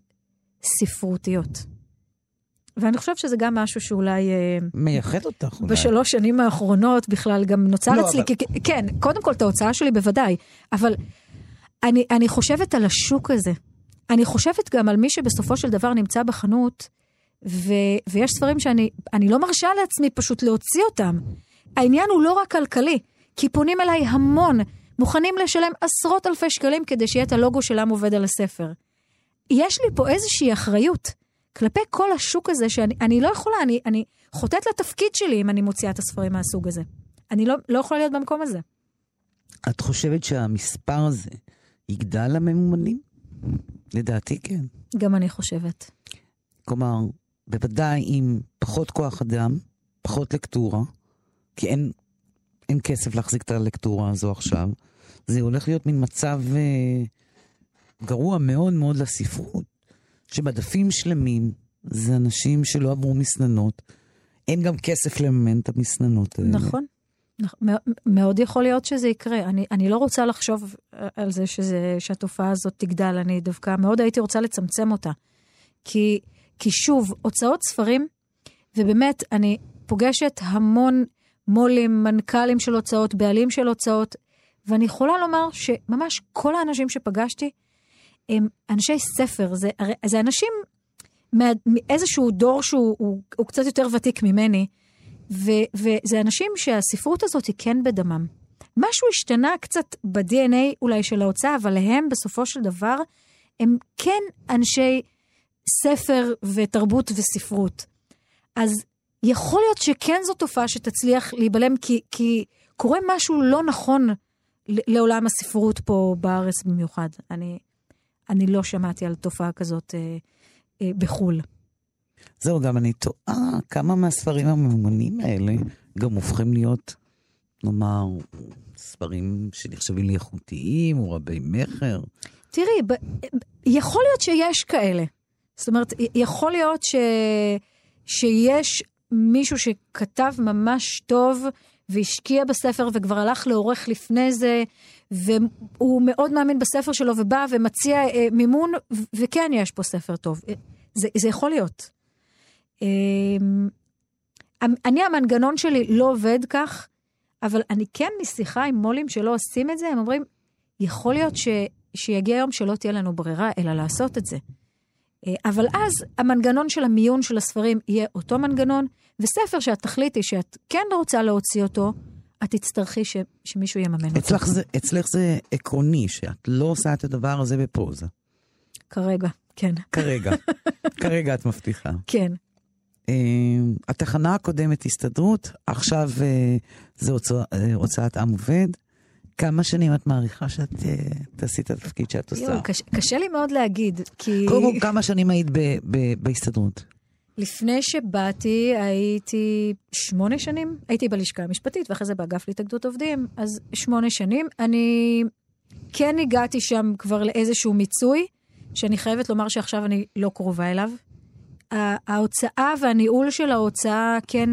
Speaker 4: ספרותיות. ואני חושבת שזה גם משהו שאולי אה,
Speaker 3: מייחד אותך אולי.
Speaker 4: בשלוש שנים האחרונות בכלל גם נוצר
Speaker 3: לא,
Speaker 4: אצלי,
Speaker 3: אבל-
Speaker 4: כי- כן, קודם כל את ההוצאה שלי בוודאי, אבל אני, אני חושבת על השוק הזה. אני חושבת גם על מי שבסופו של דבר נמצא בחנות, ו, ויש ספרים שאני אני לא מרשה לעצמי פשוט להוציא אותם. העניין הוא לא רק כלכלי, כי פונים אליי המון, מוכנים לשלם עשרות אלפי שקלים כדי שיהיה את הלוגו שלהם עובד על הספר. יש לי פה איזושהי אחריות כלפי כל השוק הזה, שאני אני לא יכולה, אני, אני חוטאת לתפקיד שלי אם אני מוציאה את הספרים מהסוג הזה. אני לא, לא יכולה להיות במקום הזה.
Speaker 3: את חושבת שהמספר הזה יגדל לממומנים? לדעתי כן.
Speaker 4: גם אני חושבת.
Speaker 3: כלומר, בוודאי עם פחות כוח אדם, פחות לקטורה, כי אין, אין כסף להחזיק את הלקטורה הזו עכשיו, זה הולך להיות מין מצב אה, גרוע מאוד מאוד לספרות, שמדפים שלמים זה אנשים שלא עברו מסננות, אין גם כסף לממן את המסננות האלה.
Speaker 4: נכון. נכ- מא- מאוד יכול להיות שזה יקרה. אני, אני לא רוצה לחשוב אה, על זה שזה, שהתופעה הזאת תגדל, אני דווקא מאוד הייתי רוצה לצמצם אותה. כי, כי שוב, הוצאות ספרים, ובאמת, אני פוגשת המון מו"לים, מנכ"לים של הוצאות, בעלים של הוצאות, ואני יכולה לומר שממש כל האנשים שפגשתי הם אנשי ספר, זה, הרי- זה אנשים מה- מאיזשהו דור שהוא הוא, הוא קצת יותר ותיק ממני, ו, וזה אנשים שהספרות הזאת היא כן בדמם. משהו השתנה קצת ב-DNA אולי של ההוצאה, אבל הם בסופו של דבר, הם כן אנשי ספר ותרבות וספרות. אז יכול להיות שכן זו תופעה שתצליח להיבלם, כי, כי קורה משהו לא נכון לעולם הספרות פה בארץ במיוחד. אני, אני לא שמעתי על תופעה כזאת אה, אה, בחו"ל.
Speaker 3: זהו, גם אני תוהה כמה מהספרים הממומנים האלה גם הופכים להיות, נאמר, ספרים שנחשבים לי איכותיים או רבי מכר.
Speaker 4: תראי, ב, יכול להיות שיש כאלה. זאת אומרת, יכול להיות ש, שיש מישהו שכתב ממש טוב והשקיע בספר וכבר הלך לעורך לפני זה, והוא מאוד מאמין בספר שלו ובא ומציע אה, מימון, וכן, יש פה ספר טוב. אה, זה, זה יכול להיות. אה, אני, המנגנון שלי לא עובד כך, אבל אני כן משיחה עם מו"לים שלא עושים את זה, הם אומרים, יכול להיות ש, שיגיע יום שלא תהיה לנו ברירה, אלא לעשות את זה. אה, אבל אז המנגנון של המיון של הספרים יהיה אותו מנגנון, וספר שאת תחליטי שאת כן רוצה להוציא אותו, את תצטרכי ש, שמישהו יממן אותך.
Speaker 3: אצלך זה, אצלך זה עקרוני, שאת לא עושה את הדבר הזה בפוזה.
Speaker 4: כרגע, כן.
Speaker 3: כרגע. *laughs* כרגע את מבטיחה.
Speaker 4: כן.
Speaker 3: Uh, התחנה הקודמת הסתדרות, עכשיו uh, זה הוצא, uh, הוצאת עם עובד. כמה שנים את מעריכה שאת uh, תעשי את התפקיד שאת עושה?
Speaker 4: יו, קש, קשה לי מאוד להגיד, כי...
Speaker 3: קודם כל, כמה שנים היית ב, ב, בהסתדרות?
Speaker 4: לפני שבאתי הייתי שמונה שנים, הייתי בלשכה המשפטית ואחרי זה באגף להתאגדות עובדים, אז שמונה שנים. אני כן הגעתי שם כבר לאיזשהו מיצוי, שאני חייבת לומר שעכשיו אני לא קרובה אליו. ההוצאה והניהול של ההוצאה כן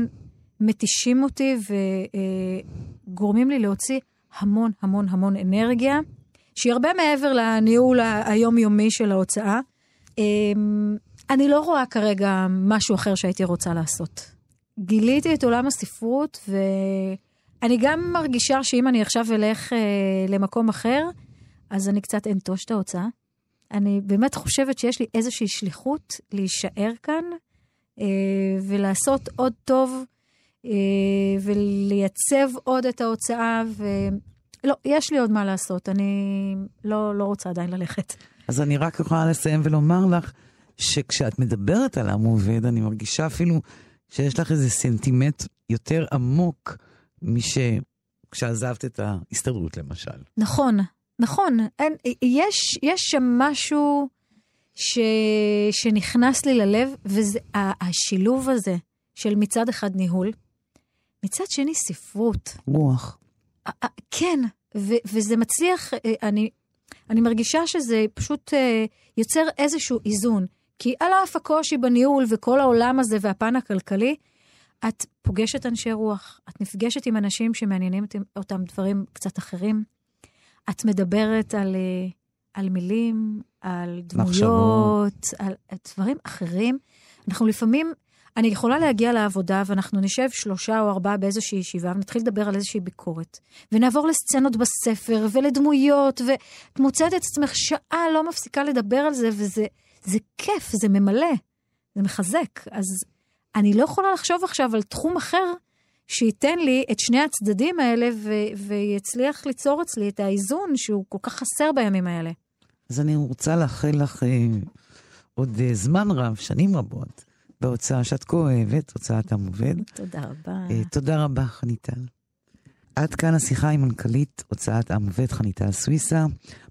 Speaker 4: מתישים אותי וגורמים לי להוציא המון המון המון אנרגיה, שהיא הרבה מעבר לניהול היומיומי של ההוצאה. אמ, אני לא רואה כרגע משהו אחר שהייתי רוצה לעשות. גיליתי את עולם הספרות, ואני גם מרגישה שאם אני עכשיו אלך אה, למקום אחר, אז אני קצת אנטוש את ההוצאה. אני באמת חושבת שיש לי איזושהי שליחות להישאר כאן אה, ולעשות עוד טוב ולייצב עוד את ההוצאה, ולא, יש לי עוד מה לעשות, אני לא, לא רוצה עדיין ללכת.
Speaker 3: אז אני רק יכולה לסיים ולומר לך, שכשאת מדברת על עם עובד, אני מרגישה אפילו שיש לך איזה סנטימנט יותר עמוק משכשעזבת את ההסתדרות, למשל.
Speaker 4: נכון, נכון. אין, יש, יש שם משהו ש, שנכנס לי ללב, וזה השילוב הזה של מצד אחד ניהול, מצד שני ספרות.
Speaker 3: רוח.
Speaker 4: כן, וזה מצליח, אה, אני, אני מרגישה שזה פשוט אה, יוצר איזשהו איזון. כי על אף הקושי בניהול וכל העולם הזה והפן הכלכלי, את פוגשת אנשי רוח, את נפגשת עם אנשים שמעניינים אותם דברים קצת אחרים. את מדברת על, אה, על מילים, על דמויות, על, על דברים אחרים. אנחנו לפעמים, אני יכולה להגיע לעבודה ואנחנו נשב שלושה או ארבעה באיזושהי ישיבה ונתחיל לדבר על איזושהי ביקורת. ונעבור לסצנות בספר ולדמויות, ואת מוצאת את עצמך שעה לא מפסיקה לדבר על זה, וזה... זה כיף, זה ממלא, זה מחזק. אז אני לא יכולה לחשוב עכשיו על תחום אחר שייתן לי את שני הצדדים האלה ו- ויצליח ליצור אצלי את האיזון שהוא כל כך חסר בימים האלה.
Speaker 3: אז אני רוצה לאחל לך אה, עוד אה, זמן רב, שנים רבות, בהוצאה שאת כה אוהבת, הוצאת המובד.
Speaker 4: תודה רבה.
Speaker 3: אה, תודה רבה, חניטל. עד כאן השיחה עם מנכ"לית הוצאת עם עובד חניטל סוויסה.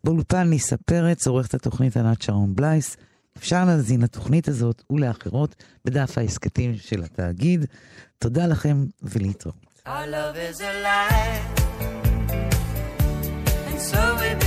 Speaker 3: באולפן ליסה פרץ, עורכת התוכנית ענת שרון בלייס. אפשר להזין לתוכנית הזאת ולאחרות בדף ההסכתים של התאגיד. תודה לכם ולהתראות. Our love is alive, and so we